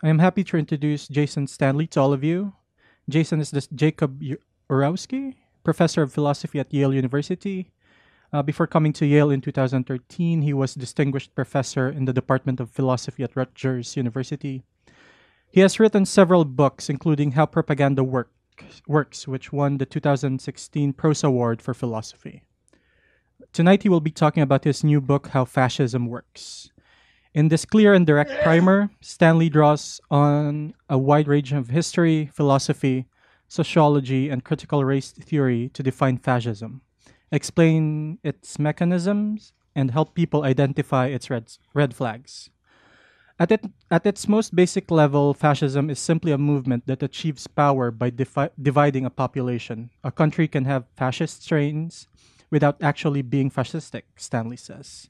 I am happy to introduce Jason Stanley to all of you. Jason is this Jacob Urowsky, professor of philosophy at Yale University. Uh, before coming to Yale in 2013, he was distinguished professor in the Department of Philosophy at Rutgers University. He has written several books, including How Propaganda Work, Works, which won the 2016 Prose Award for Philosophy. Tonight, he will be talking about his new book, How Fascism Works. In this clear and direct primer, Stanley draws on a wide range of history, philosophy, sociology, and critical race theory to define fascism, explain its mechanisms, and help people identify its red, red flags. At, it, at its most basic level, fascism is simply a movement that achieves power by defi- dividing a population. A country can have fascist strains without actually being fascistic, Stanley says.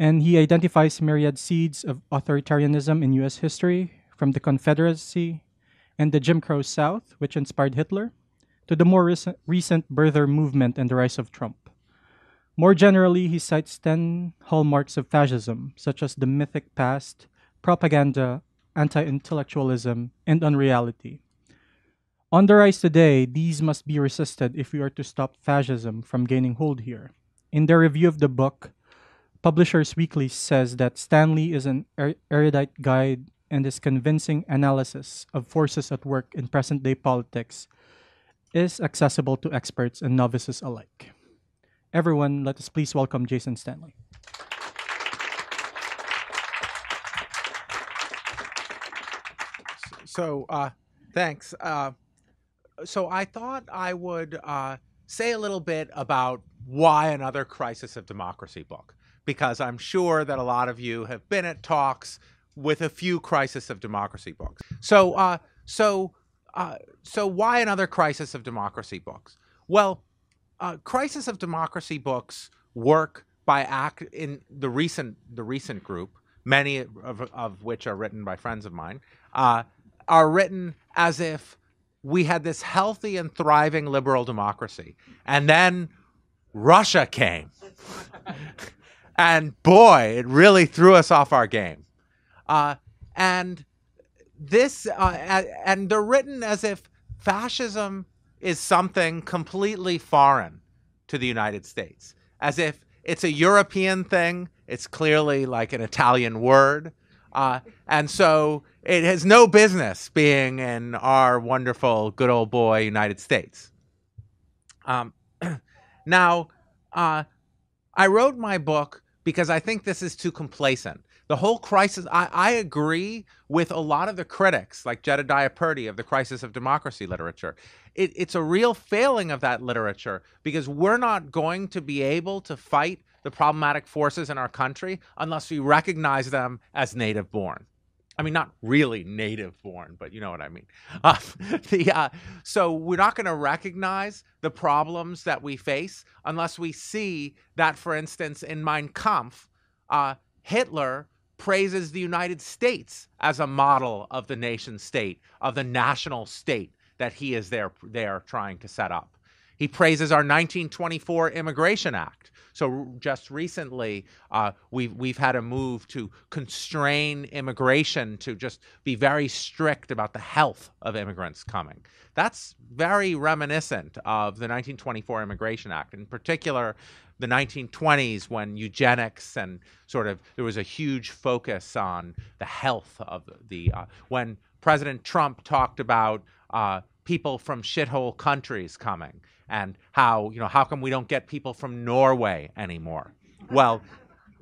And he identifies myriad seeds of authoritarianism in US history, from the Confederacy and the Jim Crow South, which inspired Hitler, to the more recent, recent birther movement and the rise of Trump. More generally, he cites 10 hallmarks of fascism, such as the mythic past, propaganda, anti intellectualism, and unreality. On the rise today, these must be resisted if we are to stop fascism from gaining hold here. In their review of the book, Publishers Weekly says that Stanley is an er- erudite guide and his convincing analysis of forces at work in present day politics is accessible to experts and novices alike. Everyone, let us please welcome Jason Stanley. So, uh, thanks. Uh, so, I thought I would uh, say a little bit about why another Crisis of Democracy book, because I'm sure that a lot of you have been at talks with a few Crisis of Democracy books. So, uh, so, uh, so why another Crisis of Democracy books? Well, uh, Crisis of Democracy books work by act in the recent the recent group, many of, of which are written by friends of mine uh, are written as if we had this healthy and thriving liberal democracy. And then Russia came. and boy, it really threw us off our game. Uh, and this, uh, and they're written as if fascism is something completely foreign to the United States, as if it's a European thing. It's clearly like an Italian word. Uh, and so it has no business being in our wonderful, good old boy United States. Um, now, uh, I wrote my book because I think this is too complacent. The whole crisis, I, I, agree with a lot of the critics, like Jedediah Purdy of the Crisis of Democracy literature. It, it's a real failing of that literature because we're not going to be able to fight the problematic forces in our country unless we recognize them as native born. I mean, not really native born, but you know what I mean. Uh, the, uh, so we're not going to recognize the problems that we face unless we see that, for instance, in Mein Kampf, uh, Hitler praises the United States as a model of the nation state, of the national state that he is there, there trying to set up. He praises our 1924 Immigration Act. So just recently, uh, we've we've had a move to constrain immigration to just be very strict about the health of immigrants coming. That's very reminiscent of the 1924 Immigration Act, in particular. The 1920s, when eugenics and sort of there was a huge focus on the health of the, uh, when President Trump talked about uh, people from shithole countries coming and how, you know, how come we don't get people from Norway anymore? Well,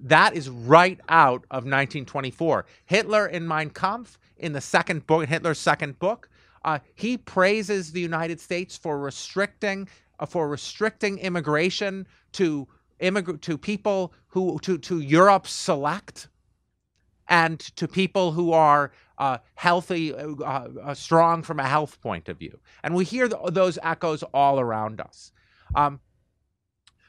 that is right out of 1924. Hitler in Mein Kampf, in the second book, Hitler's second book, uh, he praises the United States for restricting uh, for restricting immigration to immig- to people who to to Europe select and to people who are uh, healthy, uh, uh, strong from a health point of view. And we hear th- those echoes all around us. Um,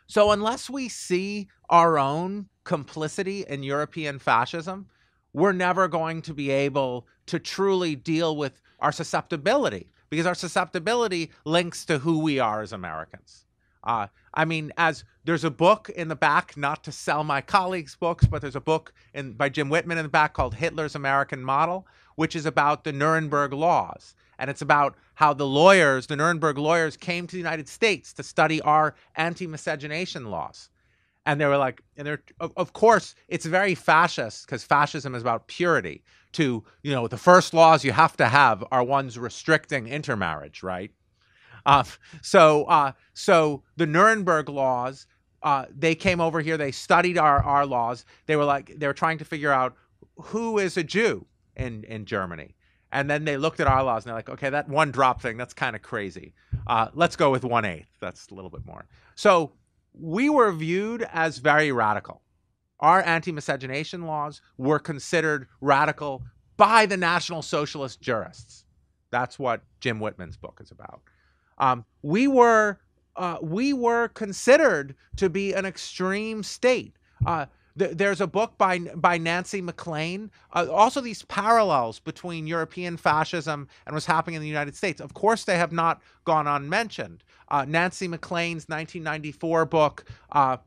so, unless we see our own complicity in European fascism, we're never going to be able to truly deal with our susceptibility because our susceptibility links to who we are as Americans. Uh, I mean, as there's a book in the back, not to sell my colleagues' books, but there's a book in, by Jim Whitman in the back called Hitler's American Model, which is about the Nuremberg laws. And it's about how the lawyers, the Nuremberg lawyers, came to the United States to study our anti miscegenation laws. And they were like, and they're, of, of course, it's very fascist because fascism is about purity. To, you know, the first laws you have to have are ones restricting intermarriage, right? Uh, so, uh, so the Nuremberg laws, uh, they came over here. They studied our our laws. They were like they were trying to figure out who is a Jew in in Germany. And then they looked at our laws and they're like, okay, that one drop thing, that's kind of crazy. Uh, let's go with one eighth. That's a little bit more. So we were viewed as very radical. Our anti miscegenation laws were considered radical by the National Socialist jurists. That's what Jim Whitman's book is about. Um, we were uh, we were considered to be an extreme state. Uh, th- there's a book by by Nancy MacLean. Uh, also, these parallels between European fascism and what's happening in the United States. Of course, they have not gone unmentioned. Uh, Nancy MacLean's 1994 book. Uh,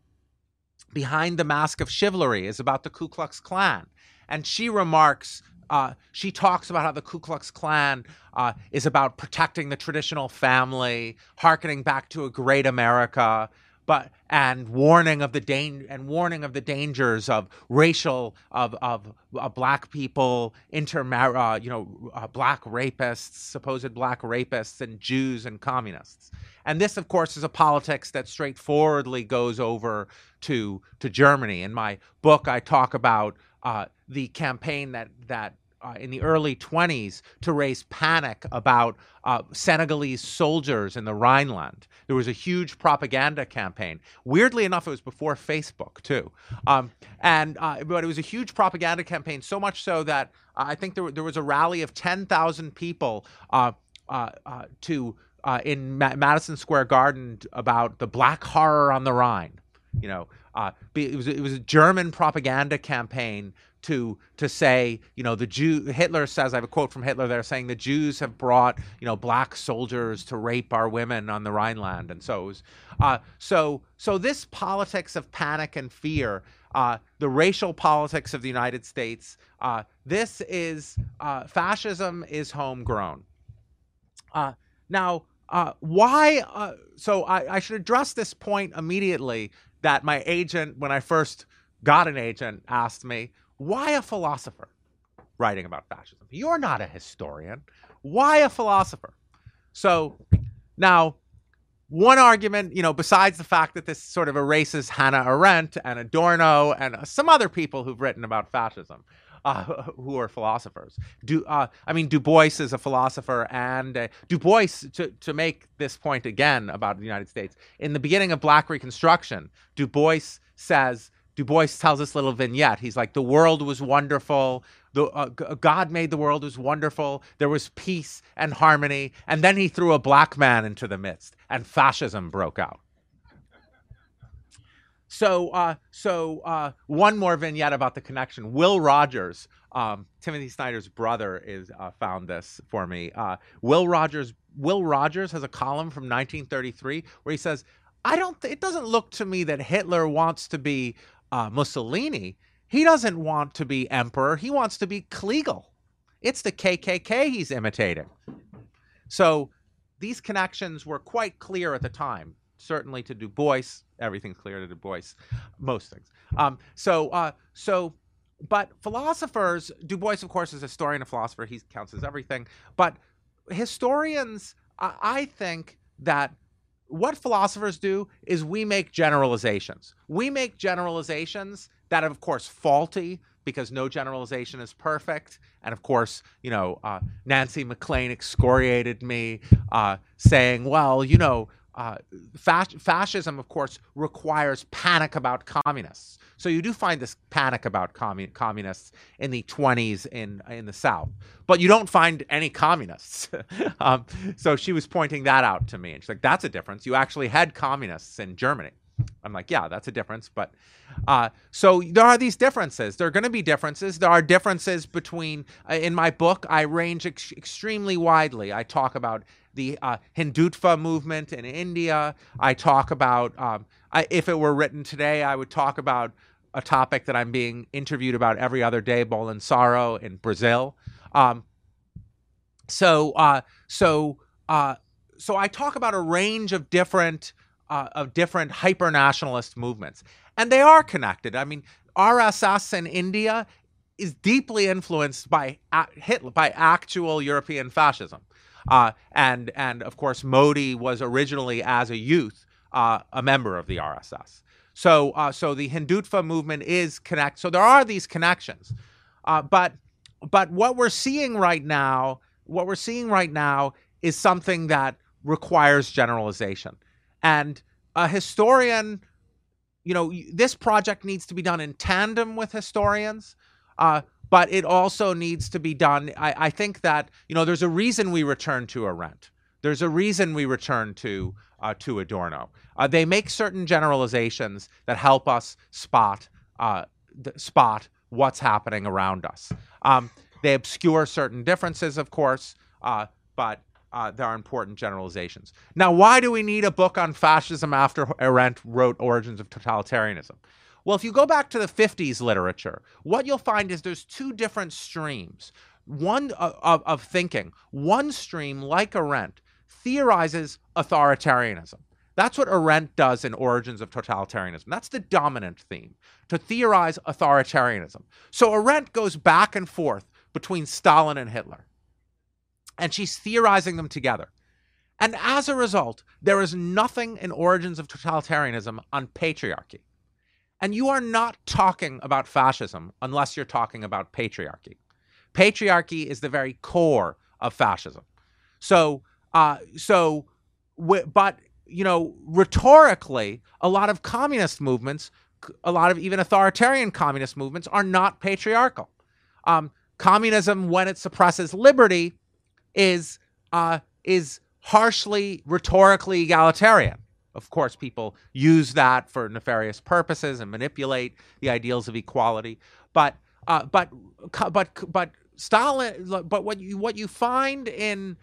Behind the Mask of Chivalry is about the Ku Klux Klan. And she remarks uh, she talks about how the Ku Klux Klan uh, is about protecting the traditional family, harkening back to a great America, but and warning of the dan- and warning of the dangers of racial of of black people, intermar- uh, you know, uh, black rapists, supposed black rapists, and Jews and communists. And this, of course, is a politics that straightforwardly goes over to to Germany. In my book, I talk about uh, the campaign that that uh, in the early 20s to raise panic about uh, Senegalese soldiers in the Rhineland. There was a huge propaganda campaign. Weirdly enough, it was before Facebook too, um, and uh, but it was a huge propaganda campaign. So much so that uh, I think there, there was a rally of 10,000 people uh, uh, to in Ma- Madison Square Garden about the Black Horror on the Rhine. You know, it was it was a German propaganda campaign to to say, you know, the Jew Hitler says I have a quote from Hitler there saying the Jews have brought, you know, black soldiers to rape our women on the Rhineland, and so was, uh, so so this politics of panic and fear, uh, the racial politics of the United States, uh, this is uh, fascism is homegrown. Uh, now, uh, why? so I, I should address this point immediately. That my agent, when I first got an agent, asked me, why a philosopher writing about fascism? You're not a historian. Why a philosopher? So now, one argument, you know, besides the fact that this sort of erases Hannah Arendt and Adorno and some other people who've written about fascism, uh, who are philosophers. Du, uh, I mean, Du Bois is a philosopher, and uh, Du Bois, to, to make this point again about the United States, in the beginning of Black Reconstruction, Du Bois says Du Bois tells this little vignette. He's like, the world was wonderful. The, uh, God made the world was wonderful. There was peace and harmony. And then he threw a black man into the midst, and fascism broke out. So, uh, so uh, one more vignette about the connection. Will Rogers, um, Timothy Snyder's brother, is uh, found this for me. Uh, Will Rogers, Will Rogers has a column from 1933 where he says, "I don't. Th- it doesn't look to me that Hitler wants to be uh, Mussolini, he doesn't want to be emperor. He wants to be Kleagle. It's the KKK he's imitating. So these connections were quite clear at the time. Certainly to Du Bois, everything's clear to Du Bois, most things. Um, so, uh, so, but philosophers, Du Bois, of course, is a historian, a philosopher. He counts as everything. But historians, I, I think that what philosophers do is we make generalizations. We make generalizations that are, of course, faulty because no generalization is perfect. And of course, you know, uh, Nancy MacLean excoriated me, uh, saying, well, you know, uh, fas- fascism, of course, requires panic about communists. So you do find this panic about commun- communists in the 20s in in the South, but you don't find any communists. um, so she was pointing that out to me, and she's like, "That's a difference. You actually had communists in Germany." I'm like, "Yeah, that's a difference." But uh, so there are these differences. There are going to be differences. There are differences between. Uh, in my book, I range ex- extremely widely. I talk about the uh, Hindutva movement in India. I talk about, um, I, if it were written today, I would talk about a topic that I'm being interviewed about every other day, Bolsonaro in Brazil. Um, so, uh, so, uh, so I talk about a range of different uh, of different hyper nationalist movements, and they are connected. I mean, RSS in India is deeply influenced by Hitler, by actual European fascism, uh, and and of course Modi was originally as a youth uh, a member of the RSS. So uh, so the Hindutva movement is connect. So there are these connections, uh, but but what we're seeing right now, what we're seeing right now is something that requires generalization. And a historian, you know, this project needs to be done in tandem with historians, uh, but it also needs to be done. I, I, think that, you know, there's a reason we return to Arendt. There's a reason we return to uh, to Adorno. Uh, they make certain generalizations that help us spot uh, spot what's happening around us. Um, they obscure certain differences, of course, uh, but uh, there are important generalizations. Now, why do we need a book on fascism after Arendt wrote Origins of Totalitarianism? Well, if you go back to the 50s literature, what you'll find is there's two different streams. One uh, of, of thinking, one stream, like Arendt, theorizes authoritarianism. That's what Arendt does in Origins of Totalitarianism. That's the dominant theme, to theorize authoritarianism. So Arendt goes back and forth between Stalin and Hitler and she's theorizing them together. And as a result, there is nothing in Origins of Totalitarianism on patriarchy. And you are not talking about fascism unless you're talking about patriarchy. Patriarchy is the very core of fascism. So, uh, so, but you know, rhetorically, a lot of communist movements, a lot of even authoritarian communist movements, are not patriarchal. Um, communism, when it suppresses liberty, is uh, is harshly rhetorically egalitarian. Of course, people use that for nefarious purposes and manipulate the ideals of equality. But uh, but but but Stalin. But what you what you find in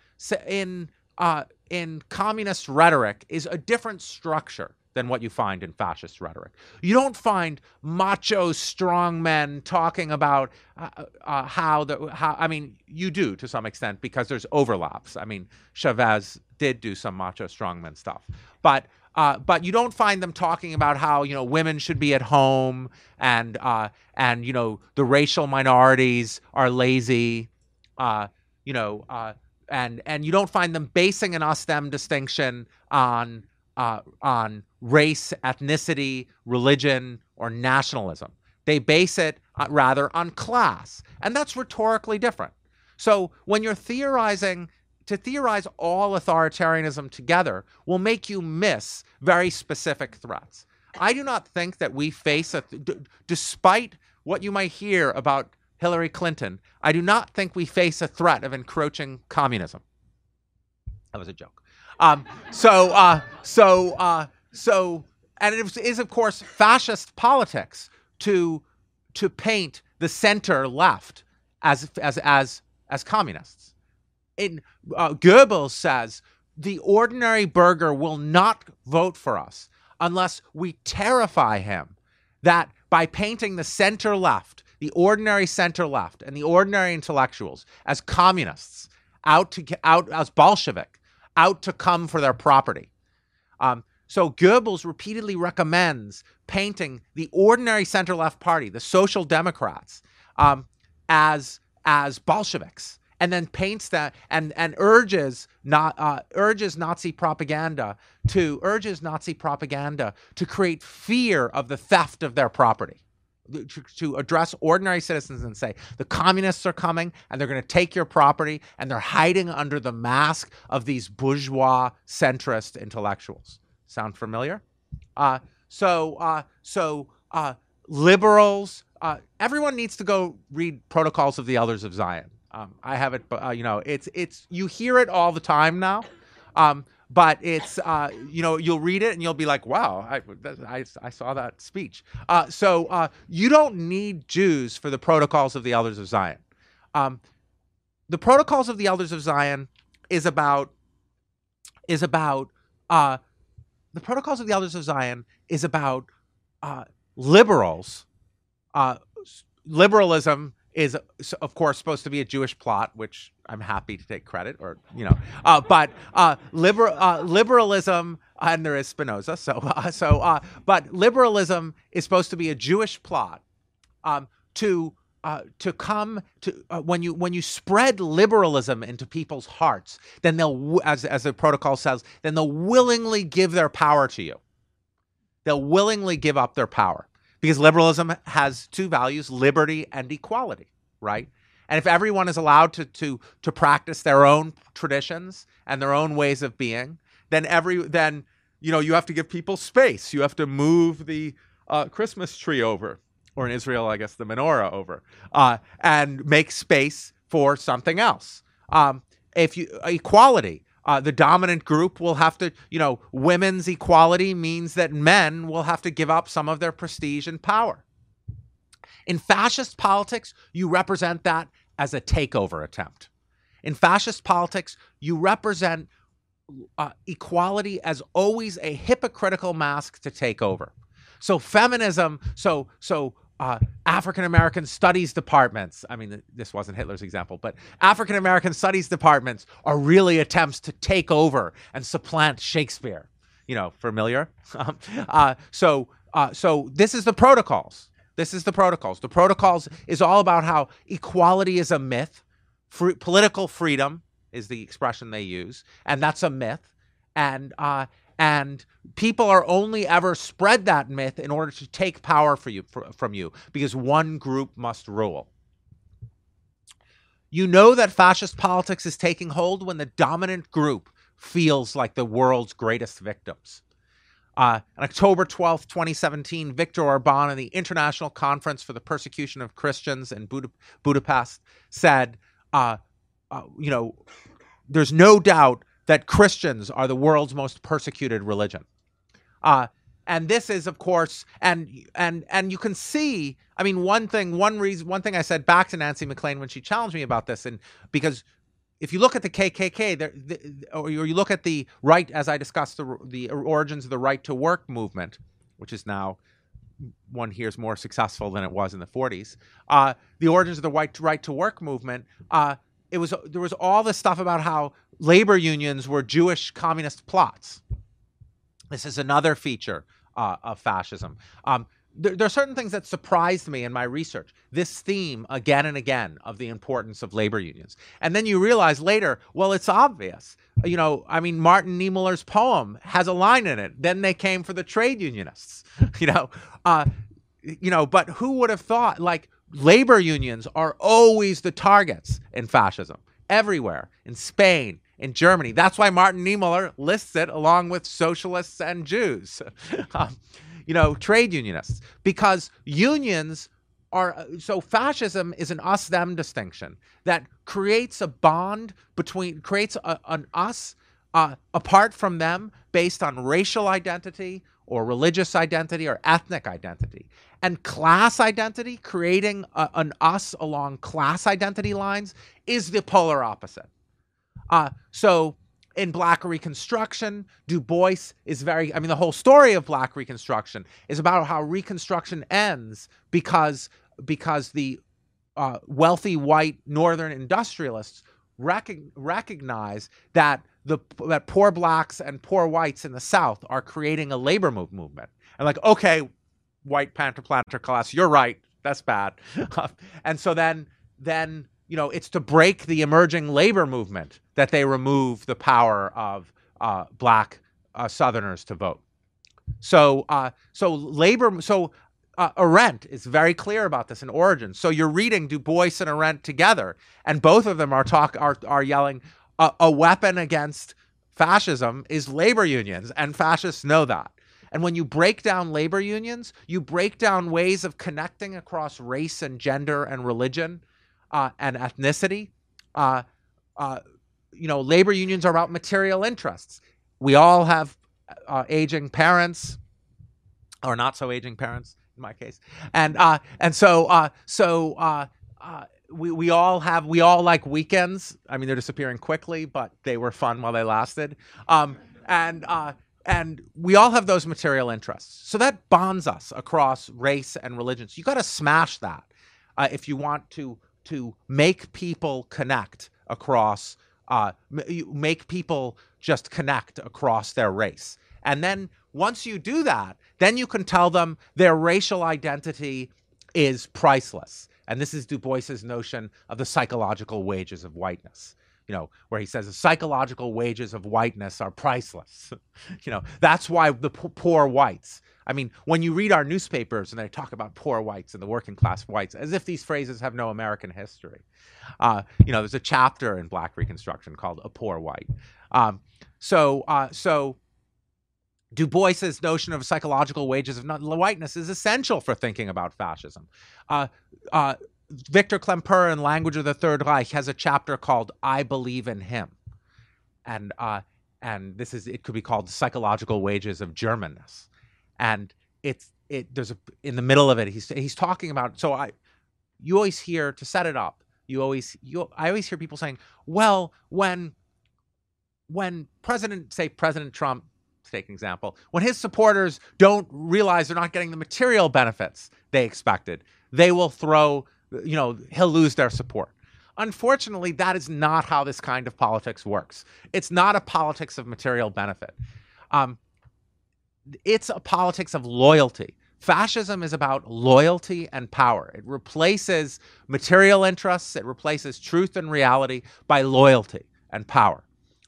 in uh, in communist rhetoric is a different structure than what you find in fascist rhetoric. You don't find macho strong men talking about uh, uh, how the how I mean you do to some extent because there's overlaps. I mean Chavez did do some macho strongman stuff, but uh, but you don't find them talking about how you know women should be at home and uh, and you know the racial minorities are lazy, uh, you know, uh, and and you don't find them basing an us them distinction on uh, on race, ethnicity, religion, or nationalism. They base it uh, rather on class, and that's rhetorically different. So when you're theorizing, to theorize all authoritarianism together will make you miss very specific threats. I do not think that we face a, d- despite what you might hear about Hillary Clinton, I do not think we face a threat of encroaching communism. That was a joke. Um, so, uh, so, uh, so, and it is of course fascist politics to to paint the center left as as as as communists. In uh, Goebbels says the ordinary burger will not vote for us unless we terrify him that by painting the center left, the ordinary center left, and the ordinary intellectuals as communists, out to out as Bolshevik, out to come for their property. Um, so Goebbels repeatedly recommends painting the ordinary center left party, the Social Democrats, um, as as Bolsheviks, and then paints that and and urges not uh, urges Nazi propaganda to urges Nazi propaganda to create fear of the theft of their property to, address ordinary citizens and say the communists are coming and they're going to take your property and they're hiding under the mask of these bourgeois centrist intellectuals. Sound familiar? Uh, so, uh, so uh, liberals, uh, everyone needs to go read Protocols of the Elders of Zion. Um, I have it, uh, you know, it's it's you hear it all the time now. Um, but it's uh, you know you'll read it and you'll be like, wow, I, I, I saw that speech. Uh, so uh, you don't need Jews for the protocols of the elders of Zion. Um, the protocols of the elders of Zion is about is about uh, the Protocols of the Elders of Zion is about uh, liberals. Liberalism is, of course, supposed to be a Jewish plot, which I'm happy to take credit, or you know, uh, but uh, uh, liberalism, and there is Spinoza. So, uh, so, uh, but liberalism is supposed to be a Jewish plot um, to uh, to come to when you when you spread liberalism into people's hearts, then they'll as as the protocol says, then they'll willingly give their power to you. They'll willingly give up their power because liberalism has two values: liberty and equality, right? And if everyone is allowed to to to practice their own traditions and their own ways of being, then every then you know you have to give people space. You have to move the uh, Christmas tree over, or in Israel, I guess the menorah over, uh, and make space for something else. Um, if you equality, uh, the dominant group will have to, you know, women's equality means that men will have to give up some of their prestige and power. In fascist politics, you represent that as a takeover attempt. In fascist politics, you represent uh, equality as always a hypocritical mask to take over. So feminism, so so uh, African American studies departments. I mean, this wasn't Hitler's example, but African American studies departments are really attempts to take over and supplant Shakespeare. You know, familiar. Um, uh, so uh, so this is the protocols. This is the protocols. The protocols is all about how equality is a myth. Political freedom is the expression they use, and that's a myth. And uh, and people are only ever spread that myth in order to take power for you fr- from you because one group must rule. You know that fascist politics is taking hold when the dominant group feels like the world's greatest victims. Uh, on October 12th, 2017, Viktor Orban in the International Conference for the Persecution of Christians in Buda- Budapest said, uh, uh, you know, there's no doubt that Christians are the world's most persecuted religion. Uh, and this is, of course, and and and you can see. I mean, one thing, one reason, one thing I said back to Nancy MacLean when she challenged me about this, and because if you look at the KKK, there, the, or you look at the right, as I discussed the the origins of the right to work movement, which is now one hears more successful than it was in the 40s. Uh, the origins of the right to, right to work movement. Uh, it was there was all this stuff about how labor unions were Jewish communist plots. This is another feature uh, of fascism. Um, there, there, are certain things that surprised me in my research. This theme again and again of the importance of labor unions, and then you realize later, well, it's obvious. You know, I mean, Martin Niemöller's poem has a line in it. Then they came for the trade unionists. You know, uh, you know, but who would have thought like labor unions are always the targets in fascism everywhere in Spain, in Germany. That's why Martin Niemöller lists it along with socialists and Jews, um, you know, trade unionists, because unions are so fascism is an us them distinction that creates a bond between creates a, an us uh, apart from them based on racial identity or religious identity or ethnic identity and class identity creating a, an us along class identity lines is the polar opposite uh, so in black reconstruction du bois is very i mean the whole story of black reconstruction is about how reconstruction ends because because the uh, wealthy white northern industrialists rec- recognize that the that poor blacks and poor whites in the south are creating a labor move movement. And like okay white panther planter class you're right that's bad. And so then then you know it's to break the emerging labor movement that they remove the power of uh, black uh, southerners to vote so uh, so labor so uh, Arendt is very clear about this in Origin. So you're reading Du Bois and Arendt together, and both of them are talk are are yelling a, a weapon against fascism is labor unions, and fascists know that. And when you break down labor unions, you break down ways of connecting across race and gender and religion uh, and ethnicity. Uh, uh, you know, labor unions are about material interests. We all have uh, aging parents, or not so aging parents in my case, and uh, and so uh, so we we all have we all like weekends. I mean, they're disappearing quickly, but they were fun while they lasted. Um, and uh, and we all have those material interests, so that bonds us across race and religions. You got to smash that uh, if you want to to make people connect across. Uh, make people just connect across their race, and then once you do that, then you can tell them their racial identity is priceless and this is Du Bois's notion of the psychological wages of whiteness, you know, where he says the psychological wages of whiteness are priceless. you know, that's why the p- poor whites. I mean, when you read our newspapers and they talk about poor whites and the working class whites, as if these phrases have no American history. Uh, you know, there's a chapter in Black Reconstruction called "A Poor White." Um, so, uh, so Du Bois's notion of psychological wages of whiteness is essential for thinking about fascism. Uh, uh, Victor Klemperer in Language of the Third Reich has a chapter called "I Believe in Him," and uh, and this is it could be called psychological wages of Germanness, and it's it there's a in the middle of it he's he's talking about so I you always hear to set it up you always you I always hear people saying well when when President say President Trump take an example, when his supporters don't realize they're not getting the material benefits they expected, they will throw, you know, he'll lose their support. Unfortunately, that is not how this kind of politics works. It's not a politics of material benefit. Um, it's a politics of loyalty. Fascism is about loyalty and power. It replaces material interests, it replaces truth and reality by loyalty and power.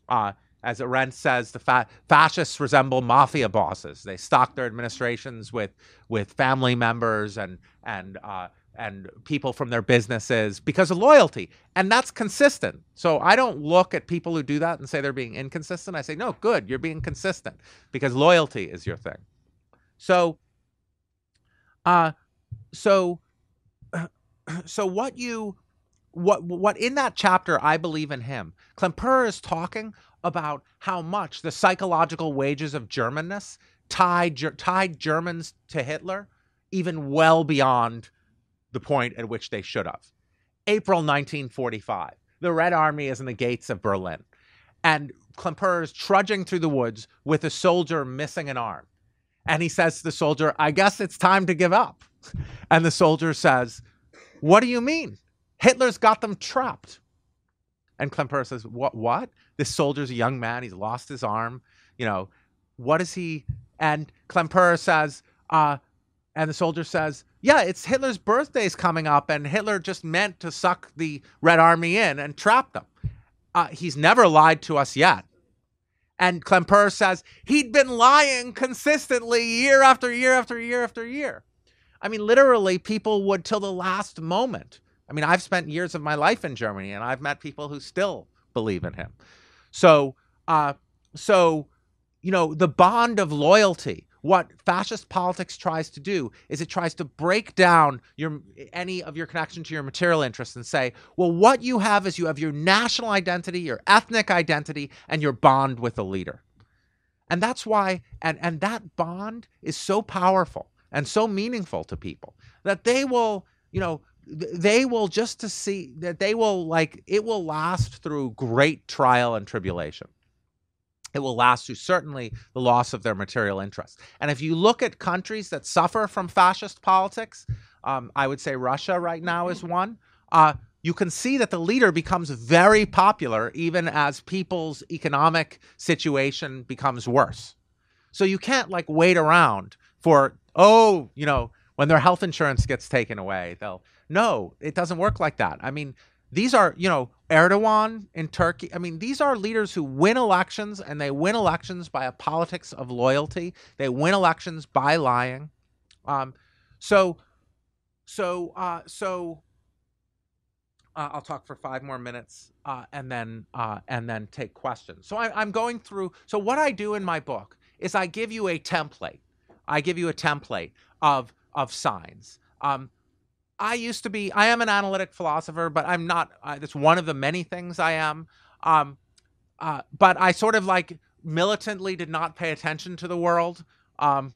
Uh, as Arendt says, the fa- fascists resemble mafia bosses. They stock their administrations with with family members and and uh, and people from their businesses because of loyalty, and that's consistent. So I don't look at people who do that and say they're being inconsistent. I say, no, good, you're being consistent because loyalty is your thing. So, uh, so, so what you what what in that chapter I believe in him. Klemperer is talking about how much the psychological wages of Germanness tied, tied Germans to Hitler even well beyond the point at which they should have. April 1945, the Red Army is in the gates of Berlin, and Klemperer is trudging through the woods with a soldier missing an arm. And he says to the soldier, I guess it's time to give up. And the soldier says, What do you mean? Hitler's got them trapped. And Klemperer says, What? What? This soldier's a young man. He's lost his arm. You know, what is he? And Klemperer says, uh, and the soldier says, Yeah, it's Hitler's birthday's coming up, and Hitler just meant to suck the Red Army in and trap them. Uh, he's never lied to us yet. And Klemperer says he'd been lying consistently year after year after year after year. I mean, literally, people would till the last moment I mean, I've spent years of my life in Germany, and I've met people who still believe in him. So, uh, so you know, the bond of loyalty. What fascist politics tries to do is it tries to break down your any of your connection to your material interests and say, well, what you have is you have your national identity, your ethnic identity, and your bond with a leader. And that's why, and, and that bond is so powerful and so meaningful to people that they will, you know, they will just to see that they will like it will last through great trial and tribulation it will last through certainly the loss of their material interests. And if you look at countries that suffer from fascist politics um, i would say russia right now is one uh, you can see that the leader becomes very popular even as people's economic situation becomes worse. So you can't like wait around for oh you know when their health insurance gets taken away they'll no, it doesn't work like that. I mean, these are, you know, Erdogan in Turkey. I mean, these are leaders who win elections and they win elections by a politics of loyalty. They win elections by lying. Um, so, so, uh, so, uh, I'll talk for five more minutes uh, and then uh, and then take questions. So I, I'm going through. So what I do in my book is I give you a template. I give you a template of of signs. Um, I used to be, I am an analytic philosopher, but I'm not, uh, that's one of the many things I am. Um, uh, but I sort of like militantly did not pay attention to the world um,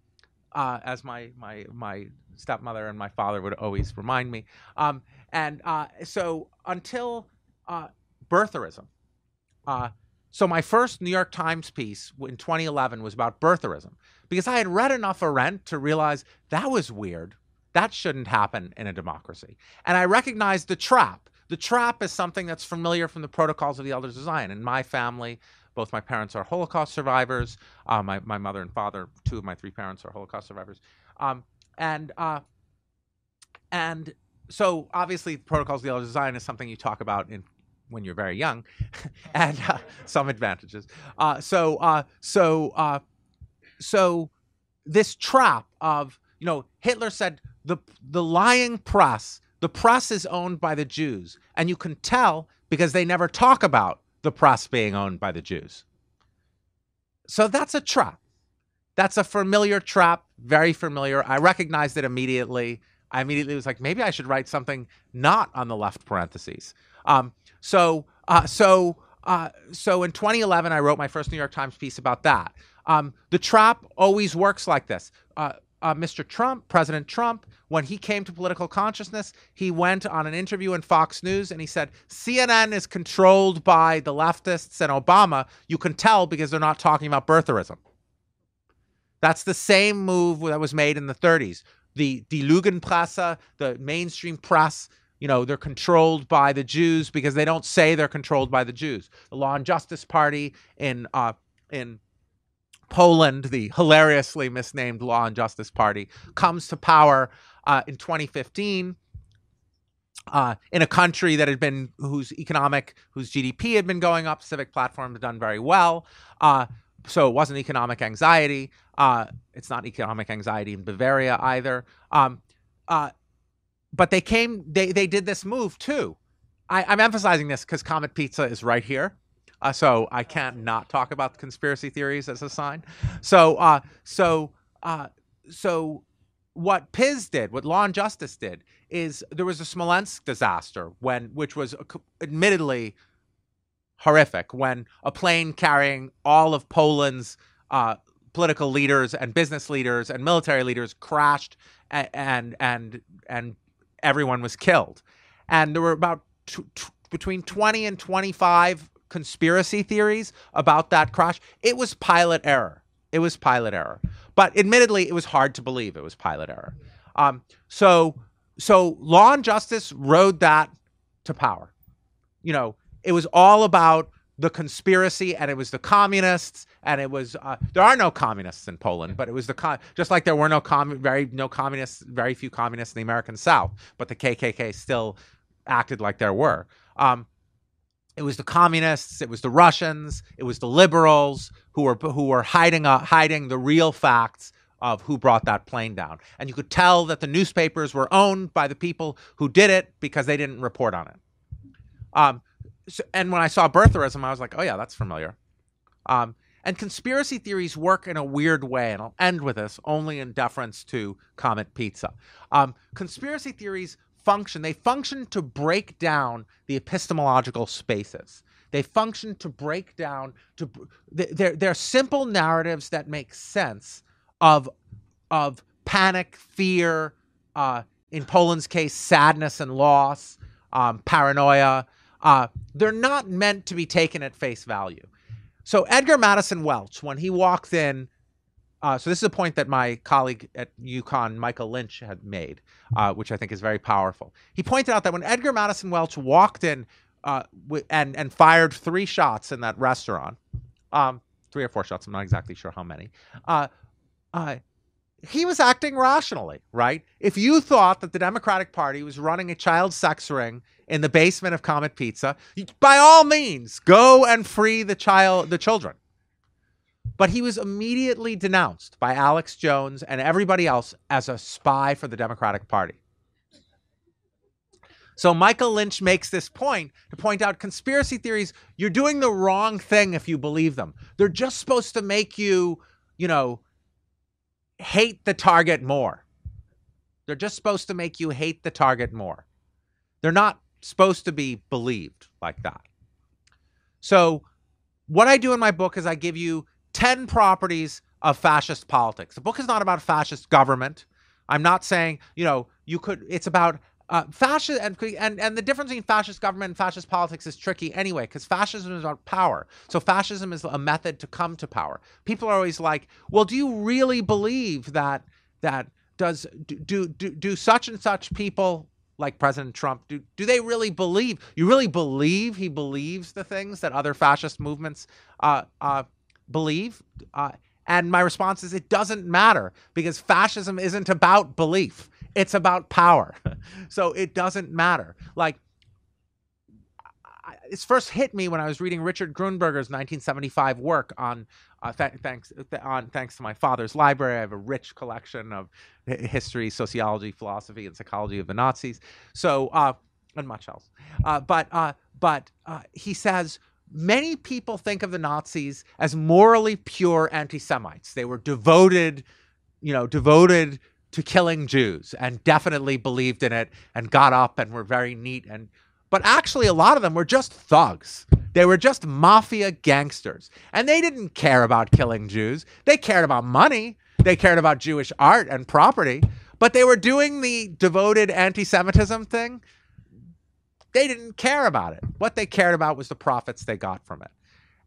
uh, as my my my stepmother and my father would always remind me. Um, and uh, so until uh, birtherism. Uh, so my first New York Times piece in 2011 was about birtherism because I had read enough Arendt to realize that was weird. That shouldn't happen in a democracy. And I recognize the trap. The trap is something that's familiar from the protocols of the Elders of Zion. In my family, both my parents are Holocaust survivors. Uh, my, my mother and father, two of my three parents are Holocaust survivors. Um, and uh, and so obviously, protocols of the Elders of Zion is something you talk about in when you're very young, and uh, some advantages. Uh, so uh, so uh, so this trap of you know Hitler said the the lying press the press is owned by the Jews, and you can tell because they never talk about the press being owned by the Jews. So that's a trap. That's a familiar trap, very familiar. I recognized it immediately. I immediately was like, maybe I should write something not on the left parentheses. Um, so, uh, so, uh, so in 2011, I wrote my first New York Times piece about that. Um, the trap always works like this. Uh, uh Mr. Trump, President Trump, when he came to political consciousness, he went on an interview in Fox News and he said, CNN is controlled by the leftists and Obama. You can tell because they're not talking about birtherism. That's the same move that was made in the 30s. The Die Lügenpresse, the mainstream press, you know, they're controlled by the Jews because they don't say they're controlled by the Jews. The Law and Justice Party in uh, in Poland, the hilariously misnamed Law and Justice Party, comes to power uh, in 2015. Uh, in a country that had been whose economic whose GDP had been going up, Civic Platform had done very well. Uh, so it wasn't economic anxiety. Uh, it's not economic anxiety in Bavaria either. Um, uh, but they came, they they did this move too. I, am emphasizing this because Comet Pizza is right here. Uh, so I can't not talk about conspiracy theories as a sign. So, uh, so, uh, so what PIS did, what Law and Justice did, is there was a Smolensk disaster when, which was admittedly horrific, when a plane carrying all of Poland's uh, political leaders and business leaders and military leaders crashed, and and and, and everyone was killed, and there were about t- t- between twenty and twenty five conspiracy theories about that crash. It was pilot error. It was pilot error. But admittedly, it was hard to believe it was pilot error. Um, so, so Law and Justice rode that to power. You know, it was all about the conspiracy, and it was the communists, and it was uh, there are no communists in Poland, but it was the con- just like there were no com- very no communists, very few communists in the American South, but the KKK still acted like there were. Um, it was the communists, it was the Russians, it was the liberals who were who were hiding uh, hiding the real facts of who brought that plane down. And you could tell that the newspapers were owned by the people who did it because they didn't report on it. Um, so, and when I saw birtherism, I was like, oh yeah, that's familiar. Um, and conspiracy theories work in a weird way, and I'll end with this only in deference to Comet Pizza. Um, conspiracy theories function, they function to break down the epistemological spaces. They function to break down to they're, they're simple narratives that make sense of of panic, fear, uh, in Poland's case, sadness and loss, um, paranoia. Uh, they're not meant to be taken at face value. So Edgar Madison Welch, when he walks in uh, so this is a point that my colleague at UConn, Michael Lynch, had made, uh, which I think is very powerful. He pointed out that when Edgar Madison Welch walked in uh, w- and and fired three shots in that restaurant, um, three or four shots, I'm not exactly sure how many. Uh, uh, he was acting rationally, right? If you thought that the Democratic Party was running a child sex ring in the basement of Comet Pizza, by all means, go and free the child, the children. But he was immediately denounced by Alex Jones and everybody else as a spy for the Democratic Party. So Michael Lynch makes this point to point out conspiracy theories, you're doing the wrong thing if you believe them. They're just supposed to make you, you know, hate the target more. They're just supposed to make you hate the target more. They're not supposed to be believed like that. So what I do in my book is I give you 10 properties of fascist politics. The book is not about fascist government. I'm not saying, you know, you could, it's about uh, fascist and, and and the difference between fascist government and fascist politics is tricky anyway because fascism is about power. So fascism is a method to come to power. People are always like, "Well, do you really believe that that does do do do such and such people like President Trump do do they really believe? You really believe he believes the things that other fascist movements uh, uh, believe?" Uh, and my response is, it doesn't matter because fascism isn't about belief it's about power. so it doesn't matter. Like, it's first hit me when I was reading Richard Grunberger's 1975 work on uh, th- thanks th- on thanks to my father's library. I have a rich collection of history, sociology, philosophy, and psychology of the Nazis. So uh, and much else. Uh, but uh, but uh, he says many people think of the Nazis as morally pure anti-Semites. They were devoted, you know, devoted to killing Jews and definitely believed in it and got up and were very neat and but actually a lot of them were just thugs. They were just mafia gangsters. And they didn't care about killing Jews. They cared about money. They cared about Jewish art and property, but they were doing the devoted anti-Semitism thing. They didn't care about it. What they cared about was the profits they got from it.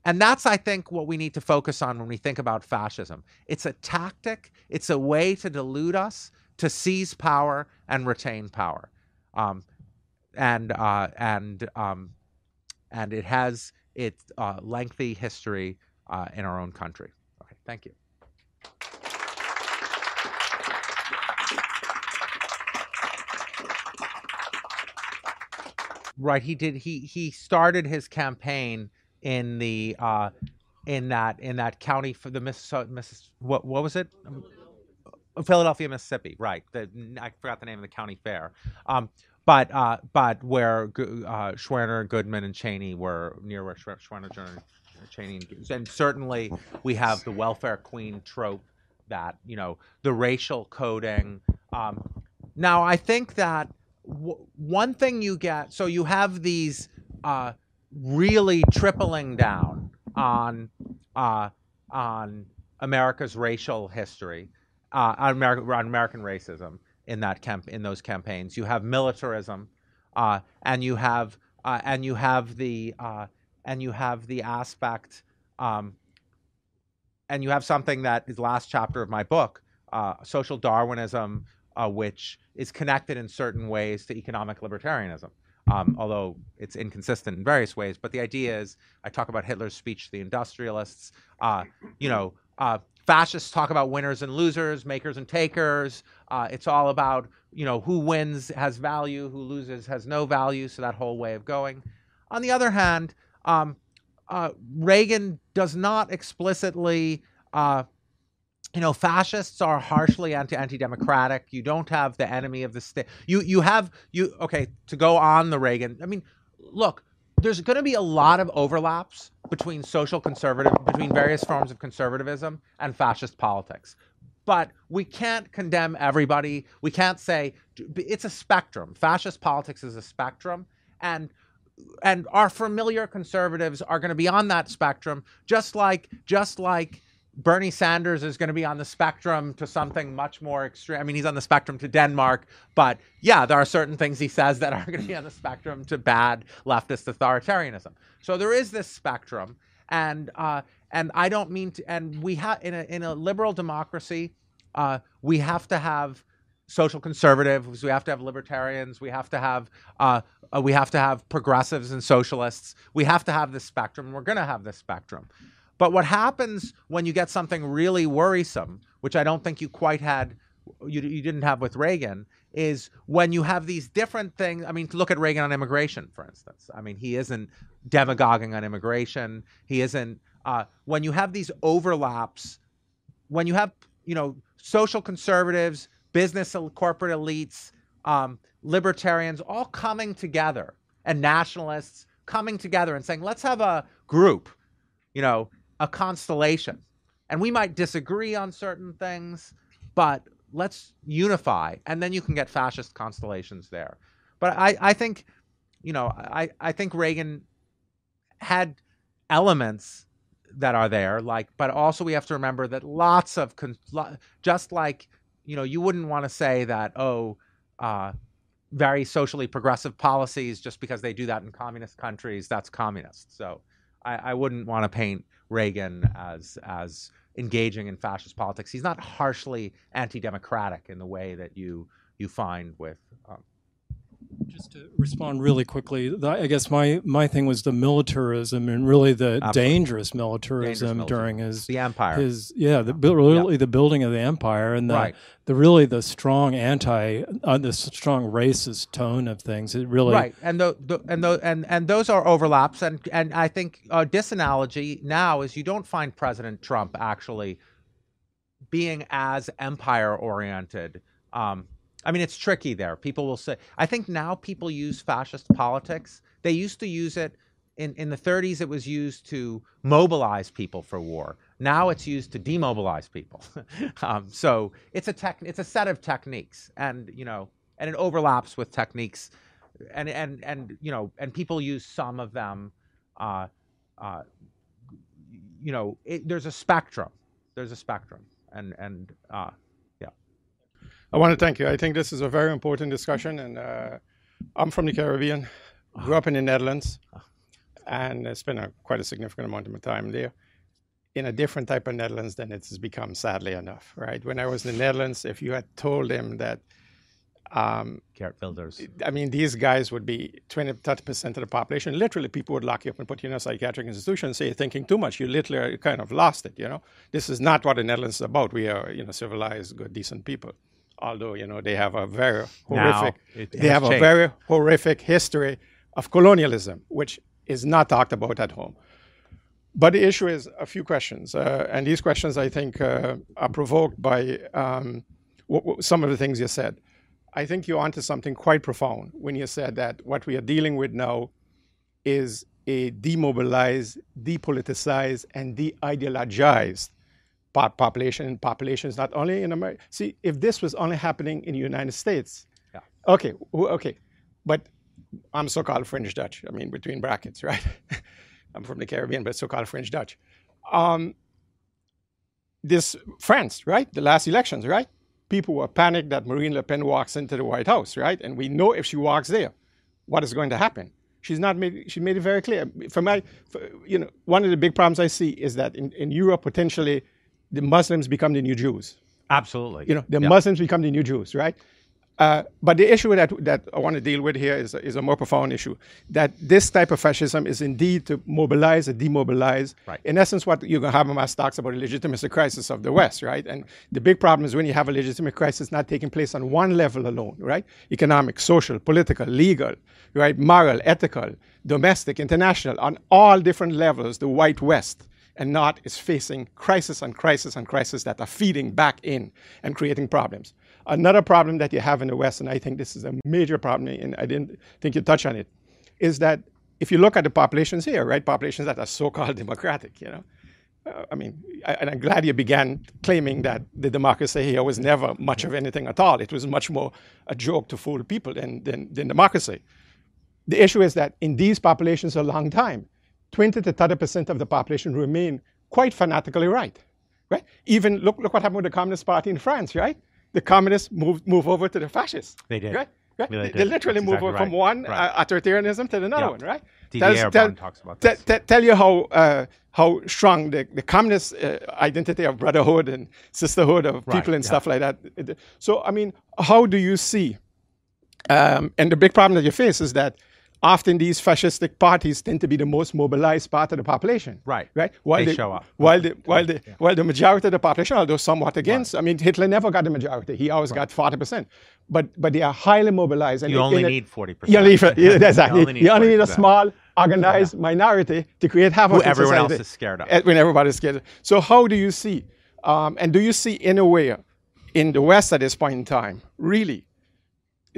And that's, I think, what we need to focus on when we think about fascism. It's a tactic, it's a way to delude us, to seize power and retain power. Um, and uh, and um, and it has its uh, lengthy history uh, in our own country. Okay, thank you. Right, he did. He he started his campaign in the uh, in that in that county for the Mississippi. Miss, what what was it? Um, Philadelphia, Mississippi. Right. The, I forgot the name of the county fair. Um, but uh, but where uh, Schwerner, Goodman, and Cheney were near where Schwerner, Cheney, and certainly we have the welfare queen trope that you know the racial coding. Um, now I think that w- one thing you get so you have these uh, really tripling down on uh, on America's racial history, uh, on, American, on American racism in that camp in those campaigns. You have militarism, uh, and you have uh, and you have the uh, and you have the aspect, um, and you have something that is last chapter of my book, uh, social Darwinism, which is connected in certain ways to economic libertarianism um, although it's inconsistent in various ways. But the idea is, I talk about Hitler's speech to the industrialists. Uh, you know, uh, fascists talk about winners and losers, makers and takers. Uh, it's all about you know who wins has value, who loses has no value. So that whole way of going. On the other hand, um, uh, Reagan does not explicitly uh, you know, fascists are harshly anti anti-democratic. You don't have the enemy of the state. You you have you okay to go on the Reagan. I mean, look, there's going to be a lot of overlaps between social conservative between various forms of conservatism and fascist politics. But we can't condemn everybody. We can't say it's a spectrum. Fascist politics is a spectrum and and our familiar conservatives are going to be on that spectrum just like just like Bernie Sanders is going to be on the spectrum to something much more extreme. I mean, he's on the spectrum to Denmark, but yeah, there are certain things he says that are going to be on the spectrum to bad leftist authoritarianism. So there is this spectrum, and uh, and I don't mean to. And we have in a in a liberal democracy, uh, we have to have social conservatives, we have to have libertarians, we have to have uh, uh we have to have progressives and socialists. We have to have this spectrum. We're going to have this spectrum. But what happens when you get something really worrisome, which I don't think you quite had, you, you didn't have with Reagan, is when you have these different things. I mean, look at Reagan on immigration, for instance. I mean, he isn't demagoguing on immigration. He isn't. Uh, when you have these overlaps, when you have you know social conservatives, business corporate elites, um, libertarians all coming together, and nationalists coming together and saying, let's have a group, you know, a constellation. And we might disagree on certain things, but let's unify. And then you can get fascist constellations there. But I, I think, you know, I, I think Reagan had elements that are there. Like, but also we have to remember that lots of just like you know, you wouldn't want to say that oh. Uh, very socially progressive policies just because they do that in communist countries that's communist so i, I wouldn't want to paint reagan as as engaging in fascist politics. He's not harshly anti-democratic in the way that you you find with um, just to respond really quickly, I guess my, my thing was the militarism and really the Absolutely. dangerous militarism Dangerous during his the empire his yeah the really the building of the empire and the Right. the really the strong anti uh, the strong racist tone of things. It really right and the, the and the, and and those are overlaps and and i think a disanalogy now is you don't find president trump actually being as empire oriented um i mean it's tricky there. People will say i think now people use fascist politics. They used to use it in, in the 30s it was used to mobilize people for war. Now it's used to demobilize people. Um, so it's a tech it's a set of techniques and you know and it overlaps with techniques and and and you know and people use some of them uh, uh, you know it, there's a spectrum. There's a spectrum and and uh, I want to thank you. I think this is a very important discussion, and uh, I'm from the Caribbean, grew up in the Netherlands, and spent a, quite a significant amount of my time there. In a different type of Netherlands than it has become, sadly enough. Right? When I was in the Netherlands, if you had told them that, um, Geert Wilders I mean, these guys would be 20, 30 percent of the population. Literally, people would lock you up and put you in a psychiatric institution and say you're thinking too much. You literally kind of lost it. You know, this is not what the Netherlands is about. We are, you know, civilized, good, decent people although you know they have a very horrific they have a very horrific history of colonialism which is not talked about at home. But the issue is a few questions uh, and these questions i think uh, are provoked by um, w- w- some of the things you said. I think you're onto something quite profound when you said that what we are dealing with now is a demobilized depoliticized and de-ideologized po- population populations not only in America. See, if this was only happening in the United States, Yeah. okay, okay, but I'm so-called French Dutch. I mean, between brackets, right? I'm from the Caribbean, but so-called French Dutch. Um, this France, right? The last elections, right? People were panicked that Marine Le Pen walks into the White House, right? And we know if she walks there, what is going to happen. She's not made. She made it very clear. For my, for, you know, one of the big problems I see is that in, in Europe, potentially, the Muslims become the new Jews. absolutely You know, the Yeah. Muslims become the new Jews, right? Uh, but the issue that that I want to deal with here is, is a more profound issue. That this type of fascism is indeed to mobilize and demobilize. Right. In essence, what you Hugo Habermas talks about the legitimacy crisis of the West, right? And the big problem is when you have a legitimate crisis not taking place on one level alone, right? Economic, social, political, legal, right? Moral, ethical, domestic, international, on all different levels, the white West and not is facing crisis and crisis and crisis that are feeding back in and creating problems. Another problem that you have in the West, and I think this is a major problem, and I didn't think you touched on it, is that if you look at the populations here, right, populations that are so-called democratic, you know, uh, I mean, I, and I'm glad you began claiming that the democracy here was never much of anything at all. It was much more a joke to fool people than, than, than democracy. The issue is that in these populations a long time, 20 to 30 percent of the population remain quite fanatically right. Right? Even look, look what happened with the Communist Party in France, right? The communists moved move over to the fascists. They did. Right? Right? Yeah, they they, literally That's move exactly over from right. one Right. uh, authoritarianism to another Yeah. one, right? Tells- Eribon talks about this. te- tell you how uh, how strong the, the communist uh, identity of brotherhood and sisterhood of Right, people and yeah. stuff like that. So, I mean, how do you see? Um, and the big problem that you face is that often these fascistic parties tend to be the most mobilized part of the population. Right. Right. While They the, show up. While the while the while the majority of the population, although somewhat against, I mean, Hitler never got the majority. He always got forty percent. But but they are highly mobilized. And you they- only in a- need 40% you only, yeah, exactly. You only need You only need a small, organized minority to create havoc Who in everyone else is scared of. When everybody's scared. So how do you see, um, and do you see anywhere in the West at this point in time, really,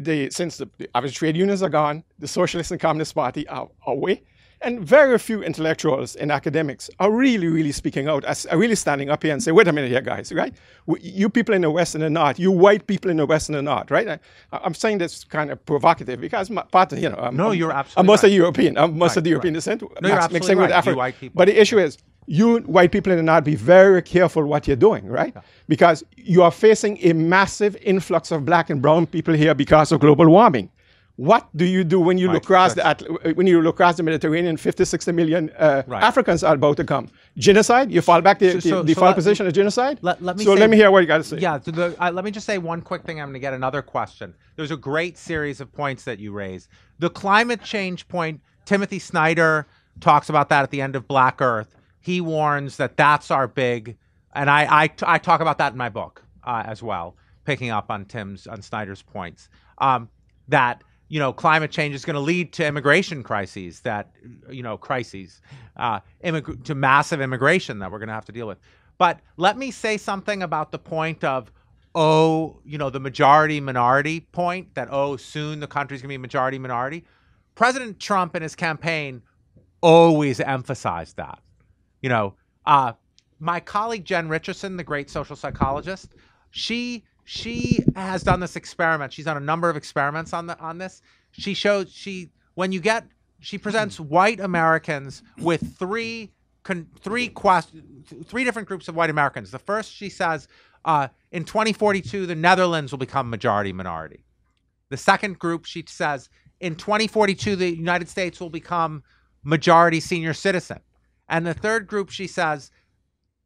the, since the, the average trade unions are gone, the Socialist and Communist Party are away, and very few intellectuals and academics are really, really speaking out, are really standing up here and say, wait a minute here, guys, right? You people in the West and the North, you white people in the West and the North, right? I, I'm saying this kind of provocative because my part of, you know, I'm, No, I'm- you're I'm absolutely most of right. European. I'm most of the European right. descent, No, you're absolutely mixing with right. You Africa. white people, But the issue is, you white people in the North be very careful what you're doing, right? Because you are facing a massive influx of black and brown people here because of global warming. What do you do when you look across the when you look across the Mediterranean? 50, 60 million uh, Right. Africans are about to come. Genocide? You fall back to So- the so- default so position of genocide? Let, let me so say- let me hear what you got to say. Yeah, so the, uh, let me just say one quick thing. I'm going to get another question. There's a great series of points that you raise. The climate change point, Timothy Snyder talks about that at the end of Black Earth. He warns that that's our big, and I, I, I talk about that in my book uh, as well, picking up on Tim's, on Snyder's points. Um, that you know, climate change is going to lead to immigration crises. That you know, crises, uh, immig- to massive immigration that we're going to have to deal with. But let me say something about the point of, oh, you know, the majority minority point. That oh, soon the country's going to be majority minority. President Trump in his campaign always emphasized that. You know, uh, my colleague Jen Richeson, the great social psychologist, she she has done this experiment. She's done a number of experiments on the on this. She shows she when you get she presents white Americans with three con, three quest, three different groups of white Americans. The first she says uh, in 2042 the Netherlands will become majority minority. The second group she says in 2042 the United States will become majority senior citizen. And the third group she says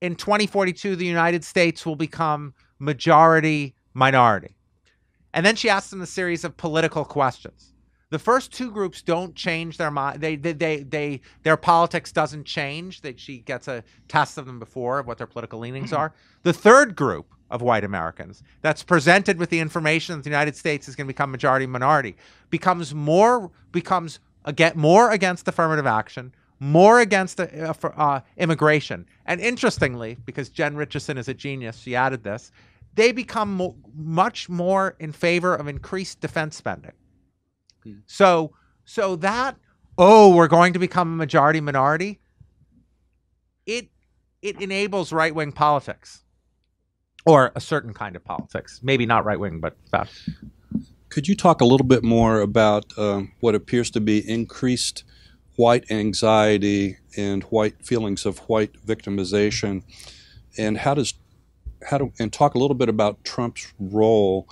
in 2042 the United States will become majority minority. And then she asks them a series of political questions. The first two groups don't change their mind. They, they, they, they, their politics doesn't change. That she gets a test of them before of what their political leanings mm-hmm. are. The third group of white Americans that's presented with the information that the United States is going to become majority minority becomes more becomes uh, again more against affirmative action, more against uh, for, uh, immigration, and interestingly, because Jen Richeson is a genius, she added this. They become mo- much more in favor of increased defense spending. So, so that oh, we're going to become a majority minority. It it enables right wing politics, or a certain kind of politics. Maybe not right wing, but that. Could you talk a little bit more about um, what appears to be increased white anxiety and white feelings of white victimization, and how does how do and talk a little bit about Trump's role?